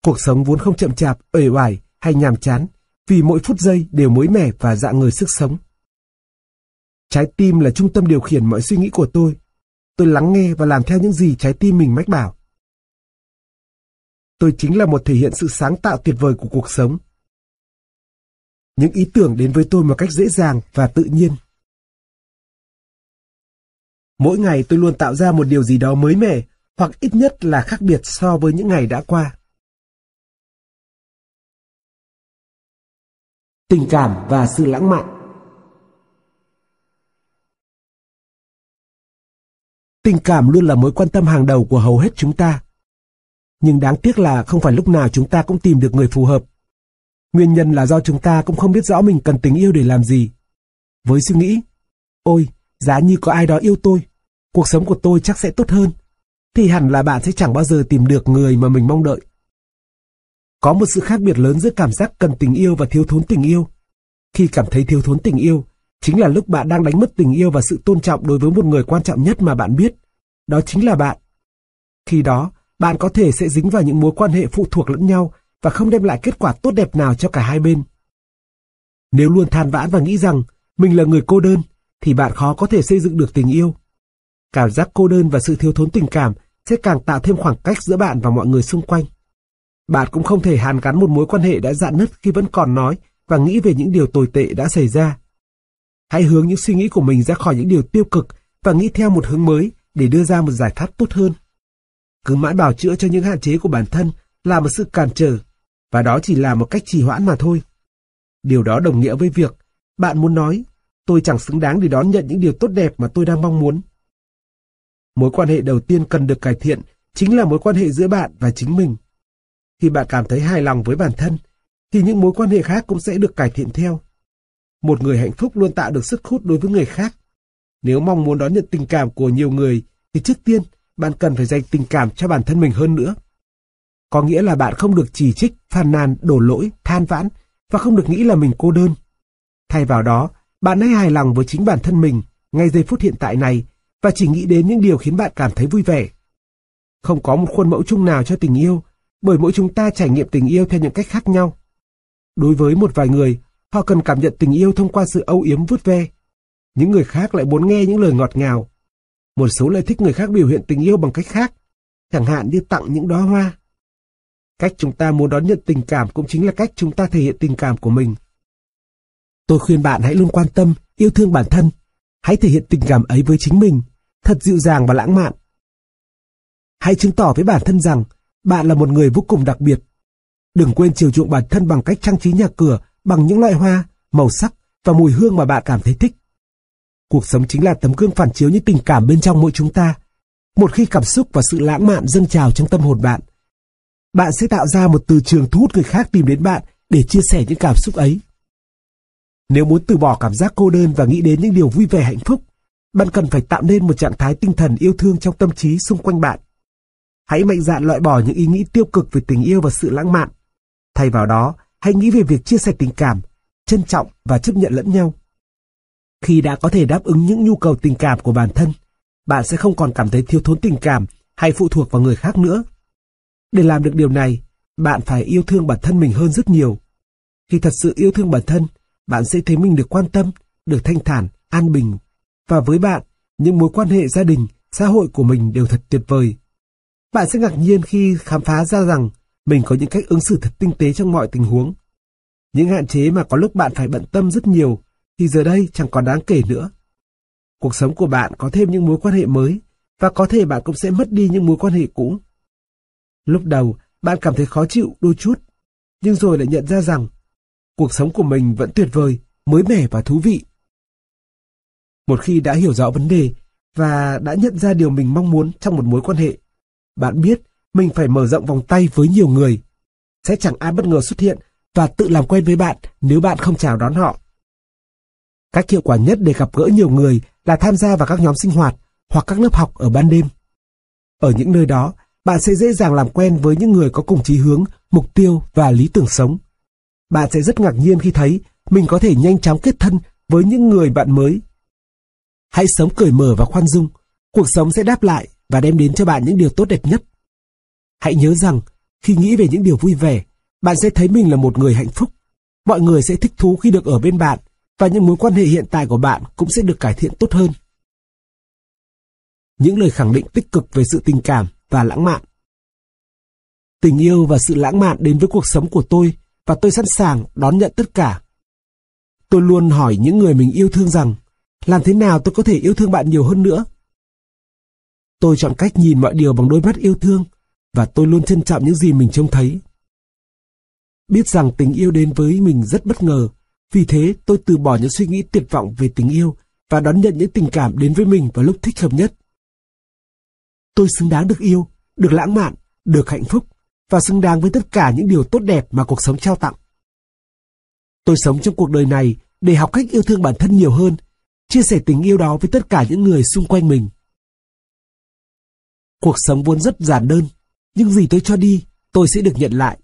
Cuộc sống vốn không chậm chạp, uể oải hay nhàm chán, vì mỗi phút giây đều mới mẻ và dạng người sức sống. Trái tim là trung tâm điều khiển mọi suy nghĩ của tôi. Tôi lắng nghe và làm theo những gì trái tim mình mách bảo. Tôi chính là một thể hiện sự sáng tạo tuyệt vời của cuộc sống. Những ý tưởng đến với tôi một cách dễ dàng và tự nhiên. Mỗi ngày tôi luôn tạo ra một điều gì đó mới mẻ, hoặc ít nhất là khác biệt so với những ngày đã qua. Tình cảm và sự lãng mạn Tình cảm luôn là mối quan tâm hàng đầu của hầu hết chúng ta. Nhưng đáng tiếc là không phải lúc nào chúng ta cũng tìm được người phù hợp. Nguyên nhân là do chúng ta cũng không biết rõ mình cần tình yêu để làm gì. Với suy nghĩ, ôi, giá như có ai đó yêu tôi, cuộc sống của tôi chắc sẽ tốt hơn, thì hẳn là bạn sẽ chẳng bao giờ tìm được người mà mình mong đợi. Có một sự khác biệt lớn giữa cảm giác cần tình yêu và thiếu thốn tình yêu. Khi cảm thấy thiếu thốn tình yêu, chính là lúc bạn đang đánh mất tình yêu và sự tôn trọng đối với một người quan trọng nhất mà bạn biết. Đó chính là bạn. Khi đó, bạn có thể sẽ dính vào những mối quan hệ phụ thuộc lẫn nhau và không đem lại kết quả tốt đẹp nào cho cả hai bên. Nếu luôn than vãn và nghĩ rằng mình là người cô đơn, thì bạn khó có thể xây dựng được tình yêu. Cảm giác cô đơn và sự thiếu thốn tình cảm sẽ càng tạo thêm khoảng cách giữa bạn và mọi người xung quanh. Bạn cũng không thể hàn gắn một mối quan hệ đã dạn nứt khi vẫn còn nói và nghĩ về những điều tồi tệ đã xảy ra. Hãy hướng những suy nghĩ của mình ra khỏi những điều tiêu cực và nghĩ theo một hướng mới để đưa ra một giải pháp tốt hơn. Cứ mãi bảo chữa cho những hạn chế của bản thân là một sự cản trở, và đó chỉ là một cách trì hoãn mà thôi. Điều đó đồng nghĩa với việc bạn muốn nói, tôi chẳng xứng đáng để đón nhận những điều tốt đẹp mà tôi đang mong muốn. Mối quan hệ đầu tiên cần được cải thiện chính là mối quan hệ giữa bạn và chính mình. Khi bạn cảm thấy hài lòng với bản thân, thì những mối quan hệ khác cũng sẽ được cải thiện theo. Một người hạnh phúc luôn tạo được sức hút đối với người khác. Nếu mong muốn đón nhận tình cảm của nhiều người, thì trước tiên, bạn cần phải dành tình cảm cho bản thân mình hơn nữa. Có nghĩa là bạn không được chỉ trích, phàn nàn, đổ lỗi, than vãn và không được nghĩ là mình cô đơn. Thay vào đó, bạn hãy hài lòng với chính bản thân mình ngay giây phút hiện tại này và chỉ nghĩ đến những điều khiến bạn cảm thấy vui vẻ. Không có một khuôn mẫu chung nào cho tình yêu, bởi mỗi chúng ta trải nghiệm tình yêu theo những cách khác nhau. Đối với một vài người, họ cần cảm nhận tình yêu thông qua sự âu yếm vút ve. Những người khác lại muốn nghe những lời ngọt ngào. Một số lại thích người khác biểu hiện tình yêu bằng cách khác, chẳng hạn như tặng những đóa hoa. Cách chúng ta muốn đón nhận tình cảm cũng chính là cách chúng ta thể hiện tình cảm của mình. Tôi khuyên bạn hãy luôn quan tâm, yêu thương bản thân. Hãy thể hiện tình cảm ấy với chính mình, thật dịu dàng và lãng mạn. Hãy chứng tỏ với bản thân rằng bạn là một người vô cùng đặc biệt. Đừng quên chiều chuộng bản thân bằng cách trang trí nhà cửa bằng những loại hoa, màu sắc và mùi hương mà bạn cảm thấy thích. Cuộc sống chính là tấm gương phản chiếu những tình cảm bên trong mỗi chúng ta. Một khi cảm xúc và sự lãng mạn dâng trào trong tâm hồn bạn, bạn sẽ tạo ra một từ trường thu hút người khác tìm đến bạn để chia sẻ những cảm xúc ấy. Nếu muốn từ bỏ cảm giác cô đơn và nghĩ đến những điều vui vẻ hạnh phúc, bạn cần phải tạo nên một trạng thái tinh thần yêu thương trong tâm trí xung quanh bạn. Hãy mạnh dạn loại bỏ những ý nghĩ tiêu cực về tình yêu và sự lãng mạn. Thay vào đó, hãy nghĩ về việc chia sẻ tình cảm, trân trọng và chấp nhận lẫn nhau. Khi đã có thể đáp ứng những nhu cầu tình cảm của bản thân, bạn sẽ không còn cảm thấy thiếu thốn tình cảm hay phụ thuộc vào người khác nữa. Để làm được điều này, bạn phải yêu thương bản thân mình hơn rất nhiều. Khi thật sự yêu thương bản thân, bạn sẽ thấy mình được quan tâm, được thanh thản, an bình. Và với bạn, những mối quan hệ gia đình, xã hội của mình đều thật tuyệt vời. Bạn sẽ ngạc nhiên khi khám phá ra rằng mình có những cách ứng xử thật tinh tế trong mọi tình huống. Những hạn chế mà có lúc bạn phải bận tâm rất nhiều, thì giờ đây chẳng còn đáng kể nữa. Cuộc sống của bạn có thêm những mối quan hệ mới, và có thể bạn cũng sẽ mất đi những mối quan hệ cũ. Lúc đầu, bạn cảm thấy khó chịu đôi chút, nhưng rồi lại nhận ra rằng cuộc sống của mình vẫn tuyệt vời, mới mẻ và thú vị. Một khi đã hiểu rõ vấn đề và đã nhận ra điều mình mong muốn trong một mối quan hệ, bạn biết mình phải mở rộng vòng tay với nhiều người. Sẽ chẳng ai bất ngờ xuất hiện và tự làm quen với bạn nếu bạn không chào đón họ. Cách hiệu quả nhất để gặp gỡ nhiều người là tham gia vào các nhóm sinh hoạt hoặc các lớp học ở ban đêm. Ở những nơi đó, bạn sẽ dễ dàng làm quen với những người có cùng chí hướng, mục tiêu và lý tưởng sống. Bạn sẽ rất ngạc nhiên khi thấy mình có thể nhanh chóng kết thân với những người bạn mới. Hãy sống cởi mở và khoan dung, cuộc sống sẽ đáp lại và đem đến cho bạn những điều tốt đẹp nhất. Hãy nhớ rằng, khi nghĩ về những điều vui vẻ, bạn sẽ thấy mình là một người hạnh phúc. Mọi người sẽ thích thú khi được ở bên bạn và những mối quan hệ hiện tại của bạn cũng sẽ được cải thiện tốt hơn. Những lời khẳng định tích cực về sự tình cảm và lãng mạn. Tình yêu và sự lãng mạn đến với cuộc sống của tôi và tôi sẵn sàng đón nhận tất cả. Tôi luôn hỏi những người mình yêu thương rằng, làm thế nào tôi có thể yêu thương bạn nhiều hơn nữa? Tôi chọn cách nhìn mọi điều bằng đôi mắt yêu thương và tôi luôn trân trọng những gì mình trông thấy. Biết rằng tình yêu đến với mình rất bất ngờ, vì thế tôi từ bỏ những suy nghĩ tuyệt vọng về tình yêu và đón nhận những tình cảm đến với mình vào lúc thích hợp nhất. Tôi xứng đáng được yêu, được lãng mạn, được hạnh phúc và xứng đáng với tất cả những điều tốt đẹp mà cuộc sống trao tặng. Tôi sống trong cuộc đời này để học cách yêu thương bản thân nhiều hơn, chia sẻ tình yêu đó với tất cả những người xung quanh mình. Cuộc sống vốn rất giản đơn, nhưng gì tôi cho đi, tôi sẽ được nhận lại.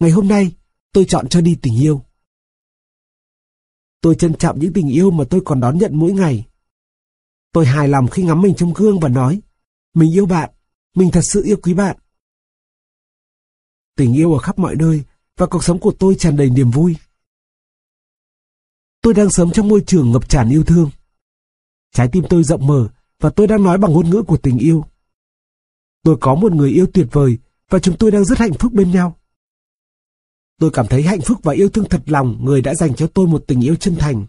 Ngày hôm nay, tôi chọn cho đi tình yêu. Tôi trân trọng những tình yêu mà tôi còn đón nhận mỗi ngày. Tôi hài lòng khi ngắm mình trong gương và nói, mình yêu bạn, mình thật sự yêu quý bạn. Tình yêu ở khắp mọi nơi và cuộc sống của tôi tràn đầy niềm vui. Tôi đang sống trong môi trường ngập tràn yêu thương. Trái tim tôi rộng mở và tôi đang nói bằng ngôn ngữ của tình yêu. Tôi có một người yêu tuyệt vời và chúng tôi đang rất hạnh phúc bên nhau. Tôi cảm thấy hạnh phúc và yêu thương thật lòng người đã dành cho tôi một tình yêu chân thành.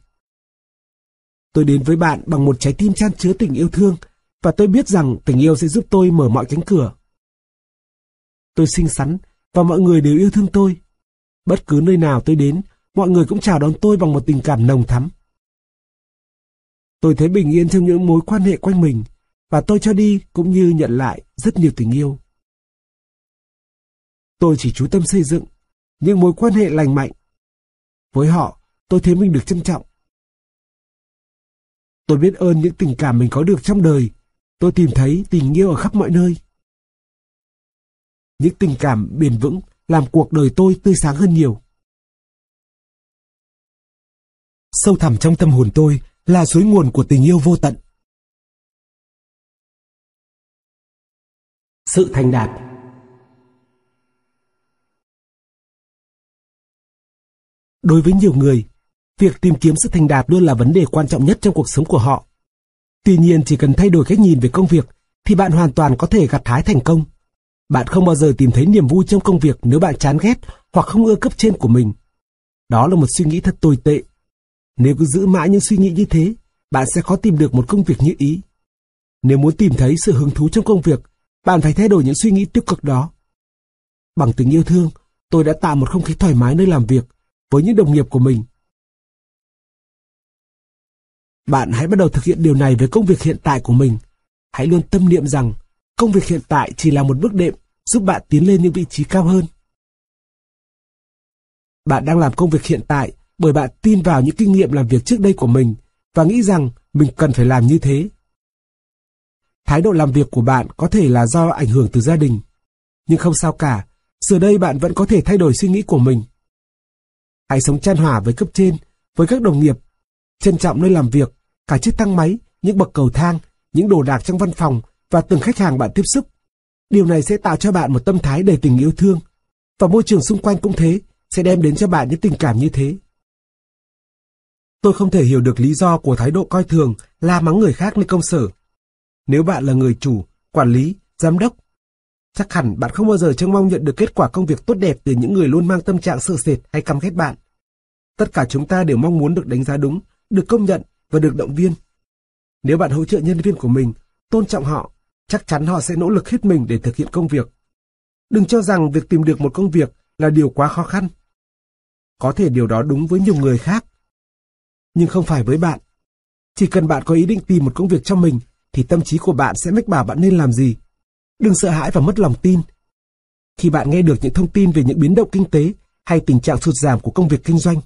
Tôi đến với bạn bằng một trái tim chan chứa tình yêu thương và tôi biết rằng tình yêu sẽ giúp tôi mở mọi cánh cửa. Tôi xinh xắn và mọi người đều yêu thương tôi. Bất cứ nơi nào tôi đến, mọi người cũng chào đón tôi bằng một tình cảm nồng thắm. Tôi thấy bình yên trong những mối quan hệ quanh mình và tôi cho đi cũng như nhận lại rất nhiều tình yêu. Tôi chỉ chú tâm xây dựng những mối quan hệ lành mạnh. Với họ, tôi thấy mình được trân trọng. Tôi biết ơn những tình cảm mình có được trong đời. Tôi tìm thấy tình yêu ở khắp mọi nơi. Những tình cảm bền vững làm cuộc đời tôi tươi sáng hơn nhiều. Sâu thẳm trong tâm hồn tôi là suối nguồn của tình yêu vô tận. Sự thành đạt Đối với nhiều người, việc tìm kiếm sự thành đạt luôn là vấn đề quan trọng nhất trong cuộc sống của họ. Tuy nhiên chỉ cần thay đổi cách nhìn về công việc thì bạn hoàn toàn có thể gặt hái thành công. Bạn không bao giờ tìm thấy niềm vui trong công việc nếu bạn chán ghét hoặc không ưa cấp trên của mình. Đó là một suy nghĩ thật tồi tệ. Nếu cứ giữ mãi những suy nghĩ như thế, bạn sẽ khó tìm được một công việc như ý. Nếu muốn tìm thấy sự hứng thú trong công việc, bạn phải thay đổi những suy nghĩ tiêu cực đó. Bằng tình yêu thương, tôi đã tạo một không khí thoải mái nơi làm việc với những đồng nghiệp của mình. Bạn hãy bắt đầu thực hiện điều này với công việc hiện tại của mình. Hãy luôn tâm niệm rằng công việc hiện tại chỉ là một bước đệm giúp bạn tiến lên những vị trí cao hơn. Bạn đang làm công việc hiện tại bởi bạn tin vào những kinh nghiệm làm việc trước đây của mình và nghĩ rằng mình cần phải làm như thế. Thái độ làm việc của bạn có thể là do ảnh hưởng từ gia đình, nhưng không sao cả, giờ đây bạn vẫn có thể thay đổi suy nghĩ của mình. Hãy sống chan hòa với cấp trên, với các đồng nghiệp, trân trọng nơi làm việc, cả chiếc thang máy, những bậc cầu thang, những đồ đạc trong văn phòng và từng khách hàng bạn tiếp xúc. Điều này sẽ tạo cho bạn một tâm thái đầy tình yêu thương, và môi trường xung quanh cũng thế, sẽ đem đến cho bạn những tình cảm như thế. Tôi không thể hiểu được lý do của thái độ coi thường, la mắng người khác nơi công sở. Nếu bạn là người chủ, quản lý, giám đốc, chắc hẳn bạn không bao giờ trông mong nhận được kết quả công việc tốt đẹp từ những người luôn mang tâm trạng sợ sệt hay căm ghét bạn. Tất cả chúng ta đều mong muốn được đánh giá đúng, được công nhận và được động viên. Nếu bạn hỗ trợ nhân viên của mình, tôn trọng họ, chắc chắn họ sẽ nỗ lực hết mình để thực hiện công việc. Đừng cho rằng việc tìm được một công việc là điều quá khó khăn. Có thể điều đó đúng với nhiều người khác, nhưng không phải với bạn. Chỉ cần bạn có ý định tìm một công việc cho mình, thì tâm trí của bạn sẽ mách bảo bạn nên làm gì. Đừng sợ hãi và mất lòng tin. Khi bạn nghe được những thông tin về những biến động kinh tế hay tình trạng sụt giảm của công việc kinh doanh,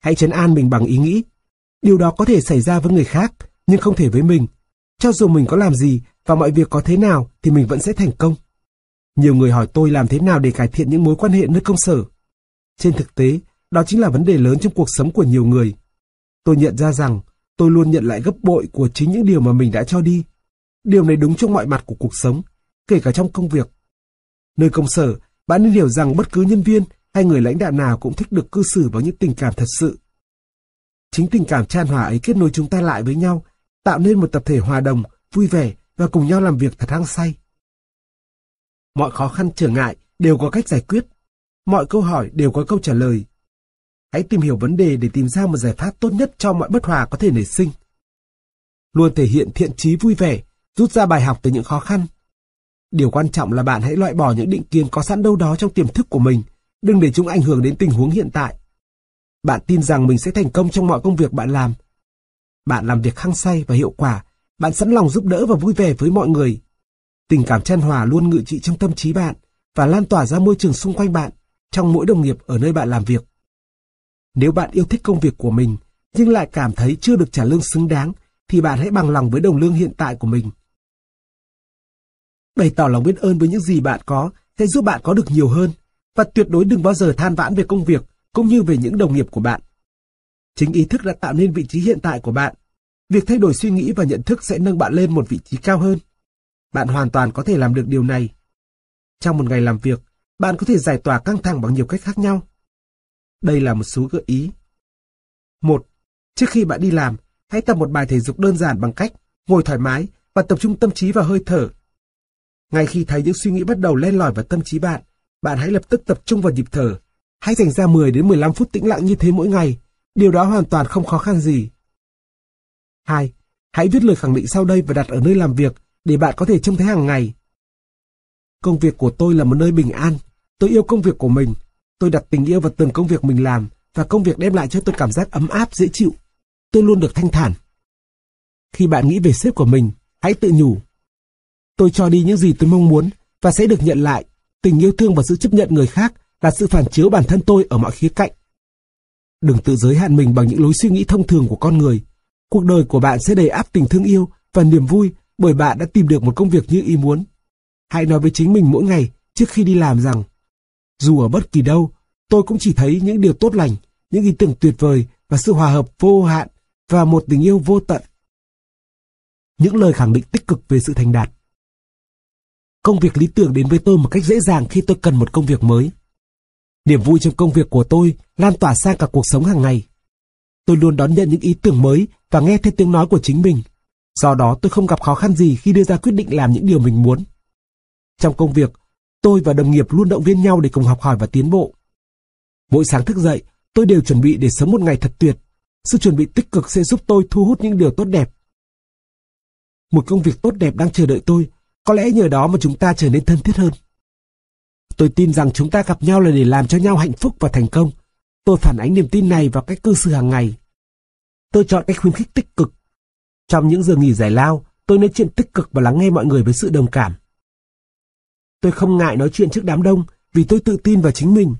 hãy chấn an mình bằng ý nghĩ. Điều đó có thể xảy ra với người khác, nhưng không thể với mình. Cho dù mình có làm gì và mọi việc có thế nào thì mình vẫn sẽ thành công. Nhiều người hỏi tôi làm thế nào để cải thiện những mối quan hệ nơi công sở. Trên thực tế, đó chính là vấn đề lớn trong cuộc sống của nhiều người. Tôi nhận ra rằng tôi luôn nhận lại gấp bội của chính những điều mà mình đã cho đi. Điều này đúng trong mọi mặt của cuộc sống, kể cả trong công việc. Nơi công sở, bạn nên hiểu rằng bất cứ nhân viên hay người lãnh đạo nào cũng thích được cư xử bằng những tình cảm thật sự. Chính tình cảm chan hòa ấy kết nối chúng ta lại với nhau, tạo nên một tập thể hòa đồng, vui vẻ và cùng nhau làm việc thật hăng say. Mọi khó khăn trở ngại đều có cách giải quyết. Mọi câu hỏi đều có câu trả lời. Hãy tìm hiểu vấn đề để tìm ra một giải pháp tốt nhất cho mọi bất hòa có thể nảy sinh. Luôn thể hiện thiện trí vui vẻ, rút ra bài học từ những khó khăn. Điều quan trọng là bạn hãy loại bỏ những định kiến có sẵn đâu đó trong tiềm thức của mình, đừng để chúng ảnh hưởng đến tình huống hiện tại. Bạn tin rằng mình sẽ thành công trong mọi công việc bạn làm. Bạn làm việc hăng say và hiệu quả, bạn sẵn lòng giúp đỡ và vui vẻ với mọi người. Tình cảm chân hòa luôn ngự trị trong tâm trí bạn và lan tỏa ra môi trường xung quanh bạn, trong mỗi đồng nghiệp ở nơi bạn làm việc. Nếu bạn yêu thích công việc của mình, nhưng lại cảm thấy chưa được trả lương xứng đáng, thì bạn hãy bằng lòng với đồng lương hiện tại của mình. Bày tỏ lòng biết ơn với những gì bạn có sẽ giúp bạn có được nhiều hơn, và tuyệt đối đừng bao giờ than vãn về công việc cũng như về những đồng nghiệp của bạn. Chính ý thức đã tạo nên vị trí hiện tại của bạn. Việc thay đổi suy nghĩ và nhận thức sẽ nâng bạn lên một vị trí cao hơn. Bạn hoàn toàn có thể làm được điều này. Trong một ngày làm việc, bạn có thể giải tỏa căng thẳng bằng nhiều cách khác nhau. Đây là một số gợi ý. Một, Trước khi bạn đi làm, hãy tập một bài thể dục đơn giản bằng cách ngồi thoải mái và tập trung tâm trí vào hơi thở. Ngay khi thấy những suy nghĩ bắt đầu len lỏi vào tâm trí bạn, bạn hãy lập tức tập trung vào nhịp thở. Hãy dành ra 10 đến 15 phút tĩnh lặng như thế mỗi ngày. Điều đó hoàn toàn không khó khăn gì. 2. Hãy viết lời khẳng định sau đây và đặt ở nơi làm việc để bạn có thể trông thấy hàng ngày. Công việc của tôi là một nơi bình an. Tôi yêu công việc của mình. Tôi đặt tình yêu vào từng công việc mình làm và công việc đem lại cho tôi cảm giác ấm áp, dễ chịu. Tôi luôn được thanh thản. Khi bạn nghĩ về sếp của mình, hãy tự nhủ. Tôi cho đi những gì tôi mong muốn và sẽ được nhận lại. Tình yêu thương và sự chấp nhận người khác là sự phản chiếu bản thân tôi ở mọi khía cạnh. Đừng tự giới hạn mình bằng những lối suy nghĩ thông thường của con người. Cuộc đời của bạn sẽ đầy áp tình thương yêu và niềm vui bởi bạn đã tìm được một công việc như ý muốn. Hãy nói với chính mình mỗi ngày trước khi đi làm rằng, dù ở bất kỳ đâu, tôi cũng chỉ thấy những điều tốt lành, những ý tưởng tuyệt vời và sự hòa hợp vô hạn và một tình yêu vô tận. Những lời khẳng định tích cực về sự thành đạt. Công việc lý tưởng đến với tôi một cách dễ dàng khi tôi cần một công việc mới. Niềm vui trong công việc của tôi lan tỏa sang cả cuộc sống hàng ngày. Tôi luôn đón nhận những ý tưởng mới và nghe theo tiếng nói của chính mình. Do đó tôi không gặp khó khăn gì khi đưa ra quyết định làm những điều mình muốn. Trong công việc, tôi và đồng nghiệp luôn động viên nhau để cùng học hỏi và tiến bộ. Mỗi sáng thức dậy, tôi đều chuẩn bị để sống một ngày thật tuyệt. Sự chuẩn bị tích cực sẽ giúp tôi thu hút những điều tốt đẹp. Một công việc tốt đẹp đang chờ đợi tôi, có lẽ nhờ đó mà chúng ta trở nên thân thiết hơn. Tôi tin rằng chúng ta gặp nhau là để làm cho nhau hạnh phúc và thành công. Tôi phản ánh niềm tin này vào cách cư xử hàng ngày. Tôi chọn cách khuyến khích tích cực. Trong những giờ nghỉ giải lao, tôi nói chuyện tích cực và lắng nghe mọi người với sự đồng cảm. Tôi không ngại nói chuyện trước đám đông vì tôi tự tin vào chính mình.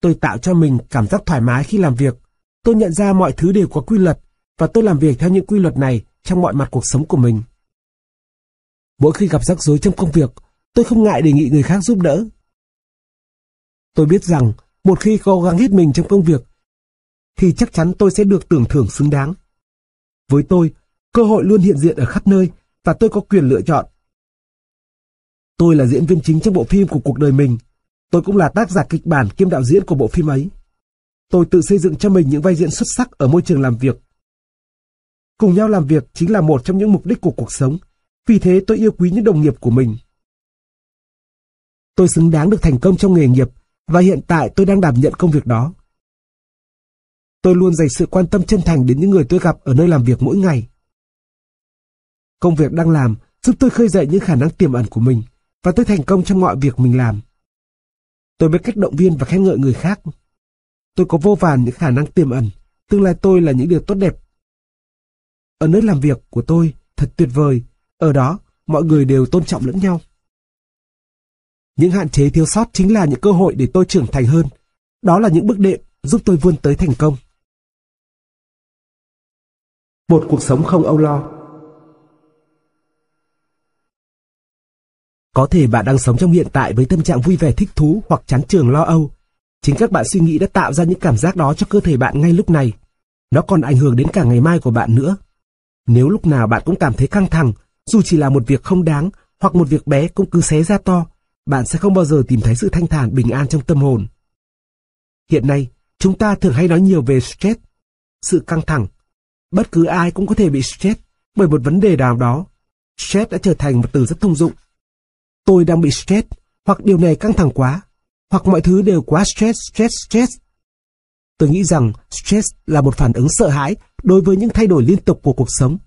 Tôi tạo cho mình cảm giác thoải mái khi làm việc. Tôi nhận ra mọi thứ đều có quy luật và tôi làm việc theo những quy luật này trong mọi mặt cuộc sống của mình. Mỗi khi gặp rắc rối trong công việc, tôi không ngại đề nghị người khác giúp đỡ. Tôi biết rằng một khi cố gắng hết mình trong công việc, thì chắc chắn tôi sẽ được tưởng thưởng xứng đáng. Với tôi, cơ hội luôn hiện diện ở khắp nơi và tôi có quyền lựa chọn. Tôi là diễn viên chính trong bộ phim của cuộc đời mình. Tôi cũng là tác giả kịch bản kiêm đạo diễn của bộ phim ấy. Tôi tự xây dựng cho mình những vai diễn xuất sắc ở môi trường làm việc. Cùng nhau làm việc chính là một trong những mục đích của cuộc sống. Vì thế tôi yêu quý những đồng nghiệp của mình. Tôi xứng đáng được thành công trong nghề nghiệp và hiện tại tôi đang đảm nhận công việc đó. Tôi luôn dành sự quan tâm chân thành đến những người tôi gặp ở nơi làm việc mỗi ngày. Công việc đang làm giúp tôi khơi dậy những khả năng tiềm ẩn của mình và tôi thành công trong mọi việc mình làm. Tôi biết cách động viên và khen ngợi người khác. Tôi có vô vàn những khả năng tiềm ẩn, tương lai tôi là những điều tốt đẹp. Ở nơi làm việc của tôi thật tuyệt vời, ở đó, mọi người đều tôn trọng lẫn nhau. Những hạn chế thiếu sót chính là những cơ hội để tôi trưởng thành hơn. Đó là những bước đệm giúp tôi vươn tới thành công. Một cuộc sống không âu lo Có thể bạn đang sống trong hiện tại với tâm trạng vui vẻ thích thú hoặc chán trường lo âu. Chính các bạn suy nghĩ đã tạo ra những cảm giác đó cho cơ thể bạn ngay lúc này. Nó còn ảnh hưởng đến cả ngày mai của bạn nữa. Nếu lúc nào bạn cũng cảm thấy căng thẳng dù chỉ là một việc không đáng hoặc một việc bé cũng cứ xé ra to, bạn sẽ không bao giờ tìm thấy sự thanh thản bình an trong tâm hồn. Hiện nay, chúng ta thường hay nói nhiều về stress, sự căng thẳng. Bất cứ ai cũng có thể bị stress bởi một vấn đề nào đó. Stress đã trở thành một từ rất thông dụng. Tôi đang bị stress, hoặc điều này căng thẳng quá, hoặc mọi thứ đều quá stress, stress, stress. Tôi nghĩ rằng stress là một phản ứng sợ hãi đối với những thay đổi liên tục của cuộc sống.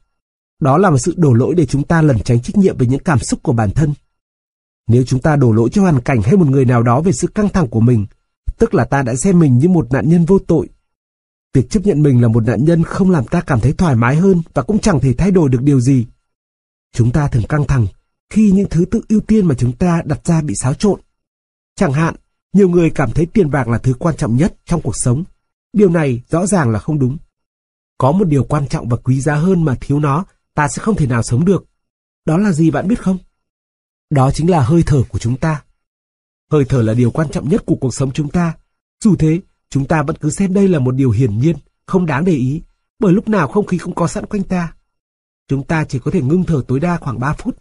Đó là một sự đổ lỗi để chúng ta lẩn tránh trách nhiệm về những cảm xúc của bản thân. Nếu chúng ta đổ lỗi cho hoàn cảnh hay một người nào đó về sự căng thẳng của mình, tức là ta đã xem mình như một nạn nhân vô tội. Việc chấp nhận mình là một nạn nhân không làm ta cảm thấy thoải mái hơn và cũng chẳng thể thay đổi được điều gì. Chúng ta thường căng thẳng khi những thứ tự ưu tiên mà chúng ta đặt ra bị xáo trộn. Chẳng hạn, nhiều người cảm thấy tiền bạc là thứ quan trọng nhất trong cuộc sống. Điều này rõ ràng là không đúng. Có một điều quan trọng và quý giá hơn mà thiếu nó, ta sẽ không thể nào sống được. Đó là gì bạn biết không? Đó chính là hơi thở của chúng ta. Hơi thở là điều quan trọng nhất của cuộc sống chúng ta. Dù thế, chúng ta vẫn cứ xem đây là một điều hiển nhiên, không đáng để ý, bởi lúc nào không khí cũng có sẵn quanh ta. Chúng ta chỉ có thể ngưng thở tối đa khoảng 3 phút.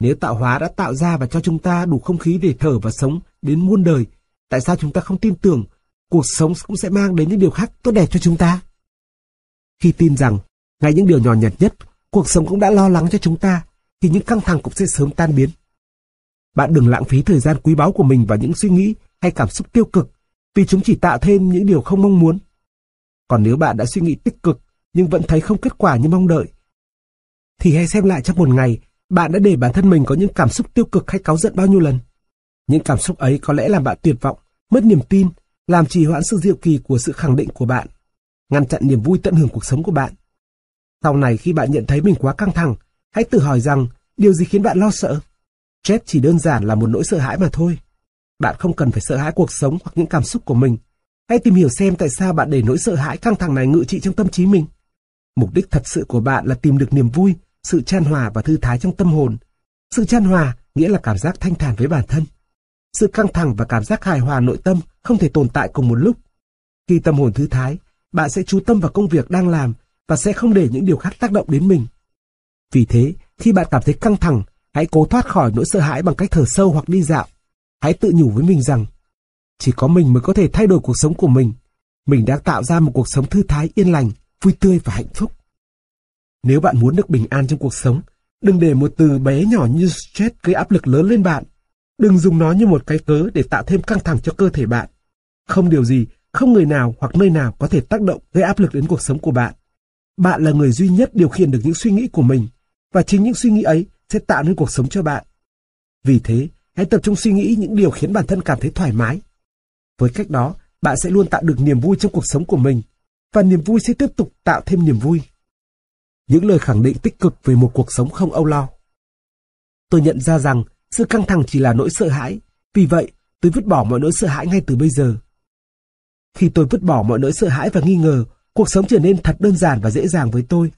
Nếu tạo hóa đã tạo ra và cho chúng ta đủ không khí để thở và sống đến muôn đời, tại sao chúng ta không tin tưởng cuộc sống cũng sẽ mang đến những điều khác tốt đẹp cho chúng ta? Khi tin rằng, ngay những điều nhỏ nhặt nhất, cuộc sống cũng đã lo lắng cho chúng ta, thì những căng thẳng cũng sẽ sớm tan biến. Bạn đừng lãng phí thời gian quý báu của mình vào những suy nghĩ hay cảm xúc tiêu cực, vì chúng chỉ tạo thêm những điều không mong muốn. Còn nếu bạn đã suy nghĩ tích cực nhưng vẫn thấy không kết quả như mong đợi, thì hãy xem lại trong một ngày bạn đã để bản thân mình có những cảm xúc tiêu cực hay cáu giận bao nhiêu lần. Những cảm xúc ấy có lẽ làm bạn tuyệt vọng, mất niềm tin, làm trì hoãn sự diệu kỳ của sự khẳng định của bạn, ngăn chặn niềm vui tận hưởng cuộc sống của bạn. Sau này khi bạn nhận thấy mình quá căng thẳng, hãy tự hỏi rằng điều gì khiến bạn lo sợ? Stress chỉ đơn giản là một nỗi sợ hãi mà thôi. Bạn không cần phải sợ hãi cuộc sống hoặc những cảm xúc của mình. Hãy tìm hiểu xem tại sao bạn để nỗi sợ hãi căng thẳng này ngự trị trong tâm trí mình. Mục đích thật sự của bạn là tìm được niềm vui, sự chan hòa và thư thái trong tâm hồn. Sự chan hòa nghĩa là cảm giác thanh thản với bản thân. Sự căng thẳng và cảm giác hài hòa nội tâm không thể tồn tại cùng một lúc. Khi tâm hồn thư thái, bạn sẽ chú tâm vào công việc đang làm và sẽ không để những điều khác tác động đến mình. Vì thế, khi bạn cảm thấy căng thẳng, hãy cố thoát khỏi nỗi sợ hãi bằng cách thở sâu hoặc đi dạo. Hãy tự nhủ với mình rằng, chỉ có mình mới có thể thay đổi cuộc sống của mình. Mình đang tạo ra một cuộc sống thư thái, yên lành, vui tươi và hạnh phúc. Nếu bạn muốn được bình an trong cuộc sống, đừng để một từ bé nhỏ như stress gây áp lực lớn lên bạn. Đừng dùng nó như một cái cớ để tạo thêm căng thẳng cho cơ thể bạn. Không điều gì, không người nào hoặc nơi nào có thể tác động gây áp lực đến cuộc sống của bạn. Bạn là người duy nhất điều khiển được những suy nghĩ của mình, và chính những suy nghĩ ấy sẽ tạo nên cuộc sống cho bạn. Vì thế, hãy tập trung suy nghĩ những điều khiến bản thân cảm thấy thoải mái. Với cách đó, bạn sẽ luôn tạo được niềm vui trong cuộc sống của mình, và niềm vui sẽ tiếp tục tạo thêm niềm vui. Những lời khẳng định tích cực về một cuộc sống không âu lo. Tôi nhận ra rằng sự căng thẳng chỉ là nỗi sợ hãi, vì vậy tôi vứt bỏ mọi nỗi sợ hãi ngay từ bây giờ. Khi tôi vứt bỏ mọi nỗi sợ hãi và nghi ngờ, cuộc sống trở nên thật đơn giản và dễ dàng với tôi.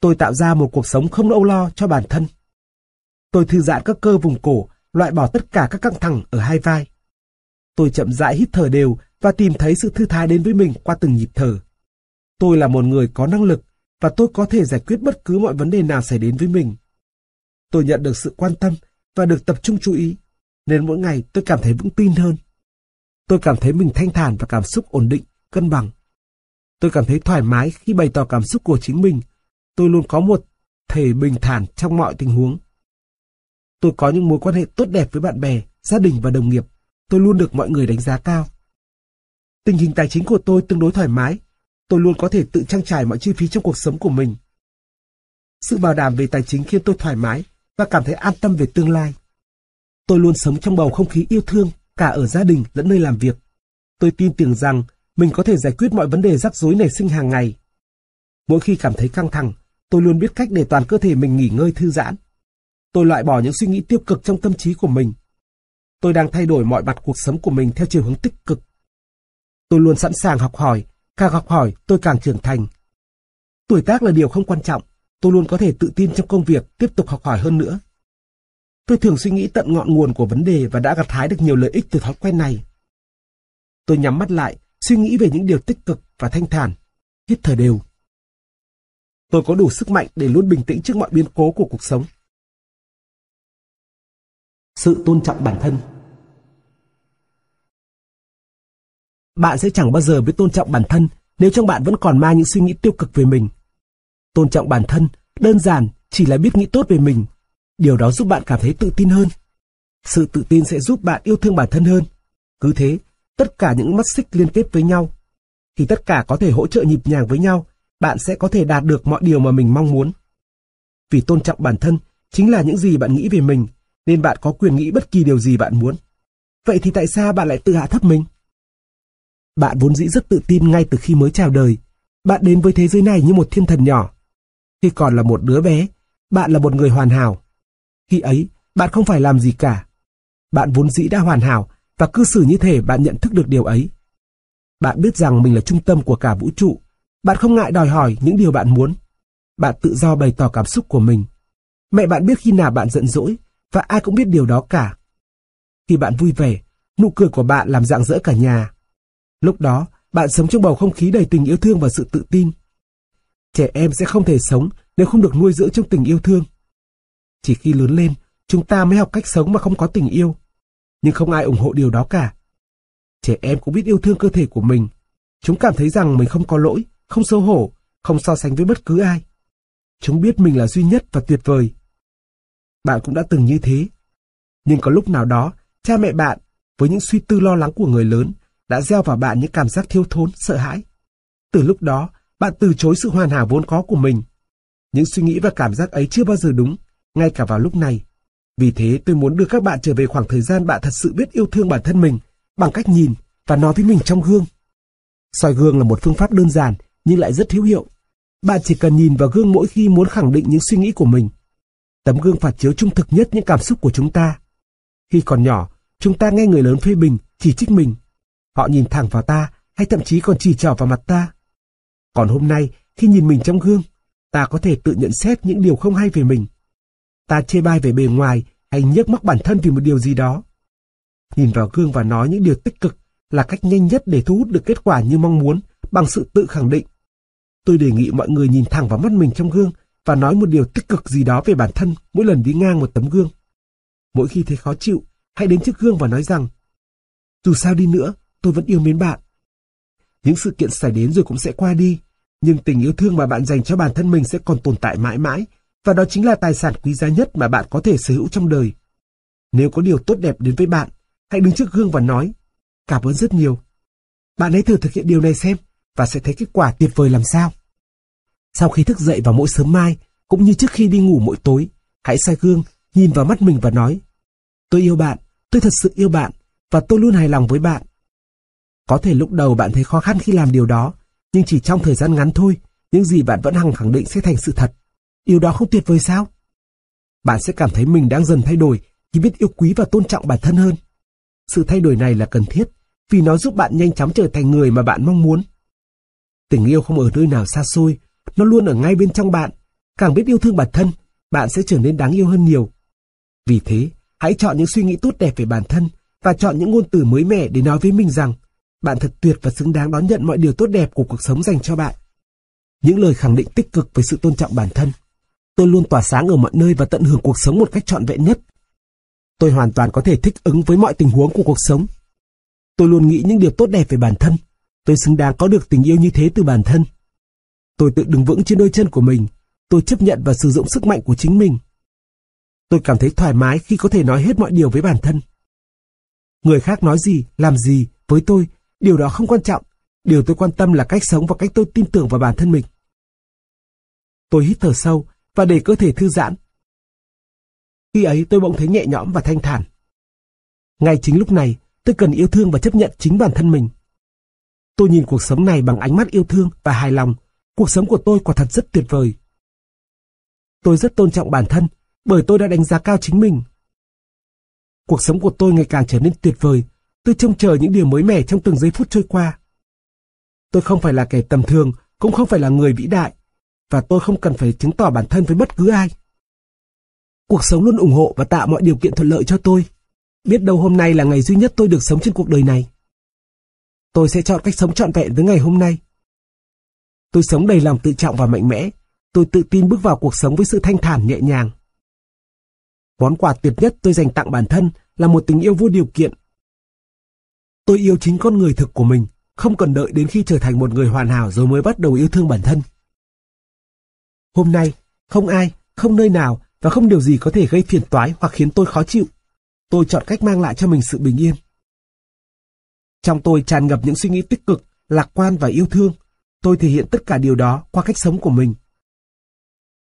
Tôi tạo ra một cuộc sống không âu lo cho bản thân. Tôi thư giãn các cơ vùng cổ, loại bỏ tất cả các căng thẳng ở hai vai. Tôi chậm rãi hít thở đều và tìm thấy sự thư thái đến với mình qua từng nhịp thở. Tôi là một người có năng lực và tôi có thể giải quyết bất cứ mọi vấn đề nào xảy đến với mình. Tôi nhận được sự quan tâm và được tập trung chú ý, nên mỗi ngày tôi cảm thấy vững tin hơn. Tôi cảm thấy mình thanh thản và cảm xúc ổn định, cân bằng. Tôi cảm thấy thoải mái khi bày tỏ cảm xúc của chính mình. Tôi luôn có một thể bình thản trong mọi tình huống. Tôi có những mối quan hệ tốt đẹp với bạn bè, gia đình và đồng nghiệp. Tôi luôn được mọi người đánh giá cao. Tình hình tài chính của tôi tương đối thoải mái. Tôi luôn có thể tự trang trải mọi chi phí trong cuộc sống của mình. Sự bảo đảm về tài chính khiến tôi thoải mái và cảm thấy an tâm về tương lai. Tôi luôn sống trong bầu không khí yêu thương cả ở gia đình lẫn nơi làm việc. Tôi tin tưởng rằng mình có thể giải quyết mọi vấn đề rắc rối nảy sinh hàng ngày. Mỗi khi cảm thấy căng thẳng, tôi luôn biết cách để toàn cơ thể mình nghỉ ngơi thư giãn. Tôi loại bỏ những suy nghĩ tiêu cực trong tâm trí của mình. Tôi đang thay đổi mọi mặt cuộc sống của mình theo chiều hướng tích cực. Tôi luôn sẵn sàng học hỏi, càng học hỏi tôi càng trưởng thành. Tuổi tác là điều không quan trọng, tôi luôn có thể tự tin trong công việc tiếp tục học hỏi hơn nữa. Tôi thường suy nghĩ tận ngọn nguồn của vấn đề và đã gặt hái được nhiều lợi ích từ thói quen này. Tôi nhắm mắt lại, suy nghĩ về những điều tích cực và thanh thản, hít thở đều. Tôi có đủ sức mạnh để luôn bình tĩnh trước mọi biến cố của cuộc sống. Sự tôn trọng bản thân Bạn sẽ chẳng bao giờ biết tôn trọng bản thân nếu trong bạn vẫn còn mang những suy nghĩ tiêu cực về mình. Tôn trọng bản thân, đơn giản, chỉ là biết nghĩ tốt về mình. Điều đó giúp bạn cảm thấy tự tin hơn. Sự tự tin sẽ giúp bạn yêu thương bản thân hơn. Cứ thế, tất cả những mắt xích liên kết với nhau. Khi tất cả có thể hỗ trợ nhịp nhàng với nhau, bạn sẽ có thể đạt được mọi điều mà mình mong muốn. Vì tôn trọng bản thân chính là những gì bạn nghĩ về mình, nên bạn có quyền nghĩ bất kỳ điều gì bạn muốn. Vậy thì tại sao bạn lại tự hạ thấp mình? Bạn vốn dĩ rất tự tin ngay từ khi mới chào đời. Bạn đến với thế giới này như một thiên thần nhỏ. Khi còn là một đứa bé, bạn là một người hoàn hảo. Khi ấy, bạn không phải làm gì cả. Bạn vốn dĩ đã hoàn hảo và cư xử như thể bạn nhận thức được điều ấy. Bạn biết rằng mình là trung tâm của cả vũ trụ. Bạn không ngại đòi hỏi những điều bạn muốn. Bạn tự do bày tỏ cảm xúc của mình. Mẹ bạn biết khi nào bạn giận dỗi và ai cũng biết điều đó cả. Khi bạn vui vẻ, nụ cười của bạn làm rạng rỡ cả nhà. Lúc đó, bạn sống trong bầu không khí đầy tình yêu thương và sự tự tin. Trẻ em sẽ không thể sống nếu không được nuôi dưỡng trong tình yêu thương. Chỉ khi lớn lên, chúng ta mới học cách sống mà không có tình yêu. Nhưng không ai ủng hộ điều đó cả. Trẻ em cũng biết yêu thương cơ thể của mình. Chúng cảm thấy rằng mình không có lỗi, không xấu hổ, không so sánh với bất cứ ai. Chúng biết mình là duy nhất và tuyệt vời. Bạn cũng đã từng như thế. Nhưng có lúc nào đó, cha mẹ bạn, với những suy tư lo lắng của người lớn, đã gieo vào bạn những cảm giác thiếu thốn, sợ hãi. Từ lúc đó, bạn từ chối sự hoàn hảo vốn có của mình. Những suy nghĩ và cảm giác ấy chưa bao giờ đúng, ngay cả vào lúc này. Vì thế tôi muốn đưa các bạn trở về khoảng thời gian bạn thật sự biết yêu thương bản thân mình, bằng cách nhìn và nói với mình trong gương. soi gương là một phương pháp đơn giản nhưng lại rất hữu hiệu. Bạn chỉ cần nhìn vào gương mỗi khi muốn khẳng định những suy nghĩ của mình. Tấm gương phản chiếu trung thực nhất những cảm xúc của chúng ta. Khi còn nhỏ, chúng ta nghe người lớn phê bình, chỉ trích mình. Họ nhìn thẳng vào ta, hay thậm chí còn chỉ trỏ vào mặt ta. Còn hôm nay, khi nhìn mình trong gương, ta có thể tự nhận xét những điều không hay về mình. Ta chê bai về bề ngoài hay nhấc mắc bản thân vì một điều gì đó. Nhìn vào gương và nói những điều tích cực là cách nhanh nhất để thu hút được kết quả như mong muốn bằng sự tự khẳng định. Tôi đề nghị mọi người nhìn thẳng vào mắt mình trong gương và nói một điều tích cực gì đó về bản thân mỗi lần đi ngang một tấm gương. Mỗi khi thấy khó chịu, hãy đến trước gương và nói rằng dù sao đi nữa, tôi vẫn yêu mến bạn. Những sự kiện xảy đến rồi cũng sẽ qua đi, nhưng tình yêu thương mà bạn dành cho bản thân mình sẽ còn tồn tại mãi mãi, và đó chính là tài sản quý giá nhất mà bạn có thể sở hữu trong đời. Nếu có điều tốt đẹp đến với bạn, hãy đứng trước gương và nói, cảm ơn rất nhiều. Bạn hãy thử thực hiện điều này xem, và sẽ thấy kết quả tuyệt vời làm sao. Sau khi thức dậy vào mỗi sớm mai, cũng như trước khi đi ngủ mỗi tối, hãy soi gương, nhìn vào mắt mình và nói, tôi yêu bạn, tôi thật sự yêu bạn, và tôi luôn hài lòng với bạn. Có thể lúc đầu bạn thấy khó khăn khi làm điều đó, nhưng chỉ trong thời gian ngắn thôi, những gì bạn vẫn hằng khẳng định sẽ thành sự thật. Điều đó không tuyệt vời sao? Bạn sẽ cảm thấy mình đang dần thay đổi khi biết yêu quý và tôn trọng bản thân hơn. Sự thay đổi này là cần thiết vì nó giúp bạn nhanh chóng trở thành người mà bạn mong muốn. Tình yêu không ở nơi nào xa xôi, nó luôn ở ngay bên trong bạn. Càng biết yêu thương bản thân, bạn sẽ trở nên đáng yêu hơn nhiều. Vì thế, hãy chọn những suy nghĩ tốt đẹp về bản thân và chọn những ngôn từ mới mẻ để nói với mình rằng bạn thật tuyệt và xứng đáng đón nhận mọi điều tốt đẹp của cuộc sống dành cho bạn. Những lời khẳng định tích cực về sự tôn trọng bản thân. Tôi luôn tỏa sáng ở mọi nơi và tận hưởng cuộc sống một cách trọn vẹn nhất. Tôi hoàn toàn có thể thích ứng với mọi tình huống của cuộc sống. Tôi luôn nghĩ những điều tốt đẹp về bản thân. Tôi xứng đáng có được tình yêu như thế từ bản thân. Tôi tự đứng vững trên đôi chân của mình. Tôi chấp nhận và sử dụng sức mạnh của chính mình. Tôi cảm thấy thoải mái khi có thể nói hết mọi điều với bản thân. Người khác nói gì, làm gì với tôi Điều đó không quan trọng. Điều tôi quan tâm là cách sống và cách tôi tin tưởng vào bản thân mình. Tôi hít thở sâu và để cơ thể thư giãn. Khi ấy tôi bỗng thấy nhẹ nhõm và thanh thản. Ngay chính lúc này, tôi cần yêu thương và chấp nhận chính bản thân mình. Tôi nhìn cuộc sống này bằng ánh mắt yêu thương và hài lòng. Cuộc sống của tôi quả thật rất tuyệt vời. Tôi rất tôn trọng bản thân bởi tôi đã đánh giá cao chính mình. Cuộc sống của tôi ngày càng trở nên tuyệt vời Tôi trông chờ những điều mới mẻ trong từng giây phút trôi qua. Tôi không phải là kẻ tầm thường, cũng không phải là người vĩ đại, và tôi không cần phải chứng tỏ bản thân với bất cứ ai. Cuộc sống luôn ủng hộ và tạo mọi điều kiện thuận lợi cho tôi. Biết đâu hôm nay là ngày duy nhất tôi được sống trên cuộc đời này. Tôi sẽ chọn cách sống trọn vẹn với ngày hôm nay. Tôi sống đầy lòng tự trọng và mạnh mẽ. Tôi tự tin bước vào cuộc sống với sự thanh thản nhẹ nhàng. Món quà tuyệt nhất tôi dành tặng bản thân là một tình yêu vô điều kiện. Tôi yêu chính con người thực của mình, không cần đợi đến khi trở thành một người hoàn hảo rồi mới bắt đầu yêu thương bản thân. Hôm nay, không ai, không nơi nào và không điều gì có thể gây phiền toái hoặc khiến tôi khó chịu. Tôi chọn cách mang lại cho mình sự bình yên. Trong tôi tràn ngập những suy nghĩ tích cực, lạc quan và yêu thương. Tôi thể hiện tất cả điều đó qua cách sống của mình.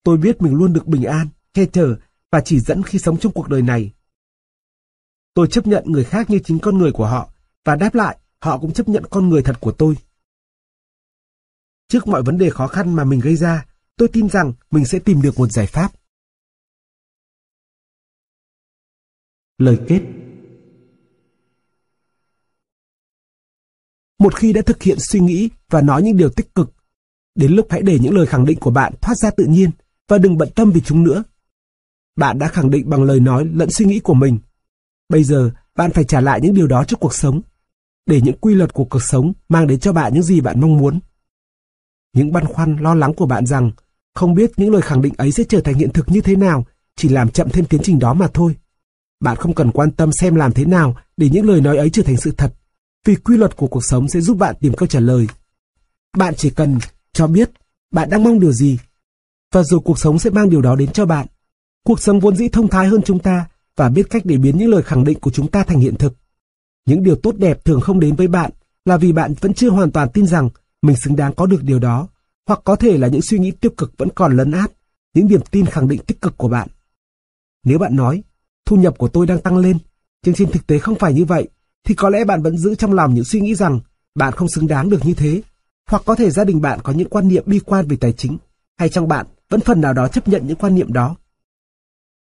Tôi biết mình luôn được bình an, che chở và chỉ dẫn khi sống trong cuộc đời này. Tôi chấp nhận người khác như chính con người của họ và đáp lại họ cũng chấp nhận con người thật của tôi. Trước mọi vấn đề khó khăn mà mình gây ra, tôi tin rằng mình sẽ tìm được một giải pháp. Lời kết Một khi đã thực hiện suy nghĩ và nói những điều tích cực, đến lúc hãy để những lời khẳng định của bạn thoát ra tự nhiên và đừng bận tâm vì chúng nữa. Bạn đã khẳng định bằng lời nói lẫn suy nghĩ của mình. Bây giờ, bạn phải trả lại những điều đó cho cuộc sống, để những quy luật của cuộc sống mang đến cho bạn những gì bạn mong muốn. Những băn khoăn, lo lắng của bạn rằng không biết những lời khẳng định ấy sẽ trở thành hiện thực như thế nào, chỉ làm chậm thêm tiến trình đó mà thôi. Bạn không cần quan tâm xem làm thế nào để những lời nói ấy trở thành sự thật, vì quy luật của cuộc sống sẽ giúp bạn tìm câu trả lời. Bạn chỉ cần cho biết bạn đang mong điều gì, và rồi cuộc sống sẽ mang điều đó đến cho bạn. Cuộc sống vốn dĩ thông thái hơn chúng ta và biết cách để biến những lời khẳng định của chúng ta thành hiện thực. Những điều tốt đẹp thường không đến với bạn là vì bạn vẫn chưa hoàn toàn tin rằng mình xứng đáng có được điều đó, hoặc có thể là những suy nghĩ tiêu cực vẫn còn lấn át những niềm tin khẳng định tích cực của bạn. Nếu bạn nói, thu nhập của tôi đang tăng lên, nhưng trên thực tế không phải như vậy, thì có lẽ bạn vẫn giữ trong lòng những suy nghĩ rằng bạn không xứng đáng được như thế, hoặc có thể gia đình bạn có những quan niệm bi quan về tài chính, hay trong bạn vẫn phần nào đó chấp nhận những quan niệm đó.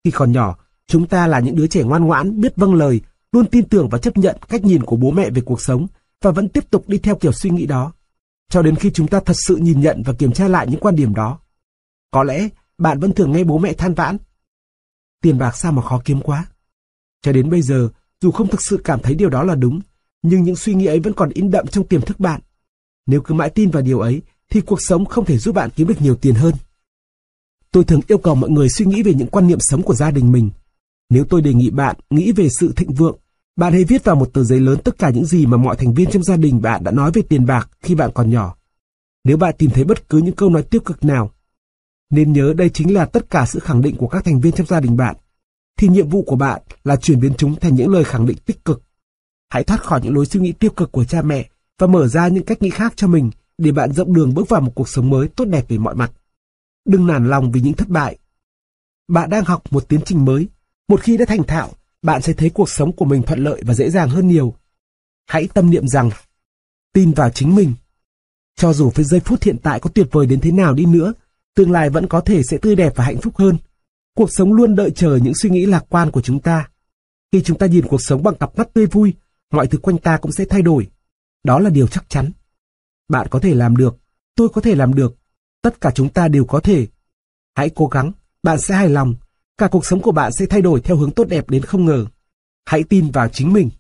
Khi còn nhỏ, chúng ta là những đứa trẻ ngoan ngoãn, biết vâng lời, luôn tin tưởng và chấp nhận cách nhìn của bố mẹ về cuộc sống và vẫn tiếp tục đi theo kiểu suy nghĩ đó, cho đến khi chúng ta thật sự nhìn nhận và kiểm tra lại những quan điểm đó. Có lẽ bạn vẫn thường nghe bố mẹ than vãn. Tiền bạc sao mà khó kiếm quá. Cho đến bây giờ, dù không thực sự cảm thấy điều đó là đúng, nhưng những suy nghĩ ấy vẫn còn in đậm trong tiềm thức bạn. Nếu cứ mãi tin vào điều ấy, thì cuộc sống không thể giúp bạn kiếm được nhiều tiền hơn. Tôi thường yêu cầu mọi người suy nghĩ về những quan niệm sống của gia đình mình. Nếu tôi đề nghị bạn nghĩ về sự thịnh vượng, bạn hãy viết vào một tờ giấy lớn tất cả những gì mà mọi thành viên trong gia đình bạn đã nói về tiền bạc khi bạn còn nhỏ. Nếu bạn tìm thấy bất cứ những câu nói tiêu cực nào, nên nhớ đây chính là tất cả sự khẳng định của các thành viên trong gia đình bạn, thì nhiệm vụ của bạn là chuyển biến chúng thành những lời khẳng định tích cực. Hãy thoát khỏi những lối suy nghĩ tiêu cực của cha mẹ và mở ra những cách nghĩ khác cho mình để bạn rộng đường bước vào một cuộc sống mới tốt đẹp về mọi mặt. Đừng nản lòng vì những thất bại. Bạn đang học một tiến trình mới. Một khi đã thành thạo, bạn sẽ thấy cuộc sống của mình thuận lợi và dễ dàng hơn nhiều. Hãy tâm niệm rằng, tin vào chính mình. Cho dù với giây phút hiện tại có tuyệt vời đến thế nào đi nữa, tương lai vẫn có thể sẽ tươi đẹp và hạnh phúc hơn. Cuộc sống luôn đợi chờ những suy nghĩ lạc quan của chúng ta. Khi chúng ta nhìn cuộc sống bằng cặp mắt tươi vui, mọi thứ quanh ta cũng sẽ thay đổi. Đó là điều chắc chắn. Bạn có thể làm được, tôi có thể làm được, tất cả chúng ta đều có thể. Hãy cố gắng, bạn sẽ hài lòng, cả cuộc sống của bạn sẽ thay đổi theo hướng tốt đẹp đến không ngờ. Hãy tin vào chính mình.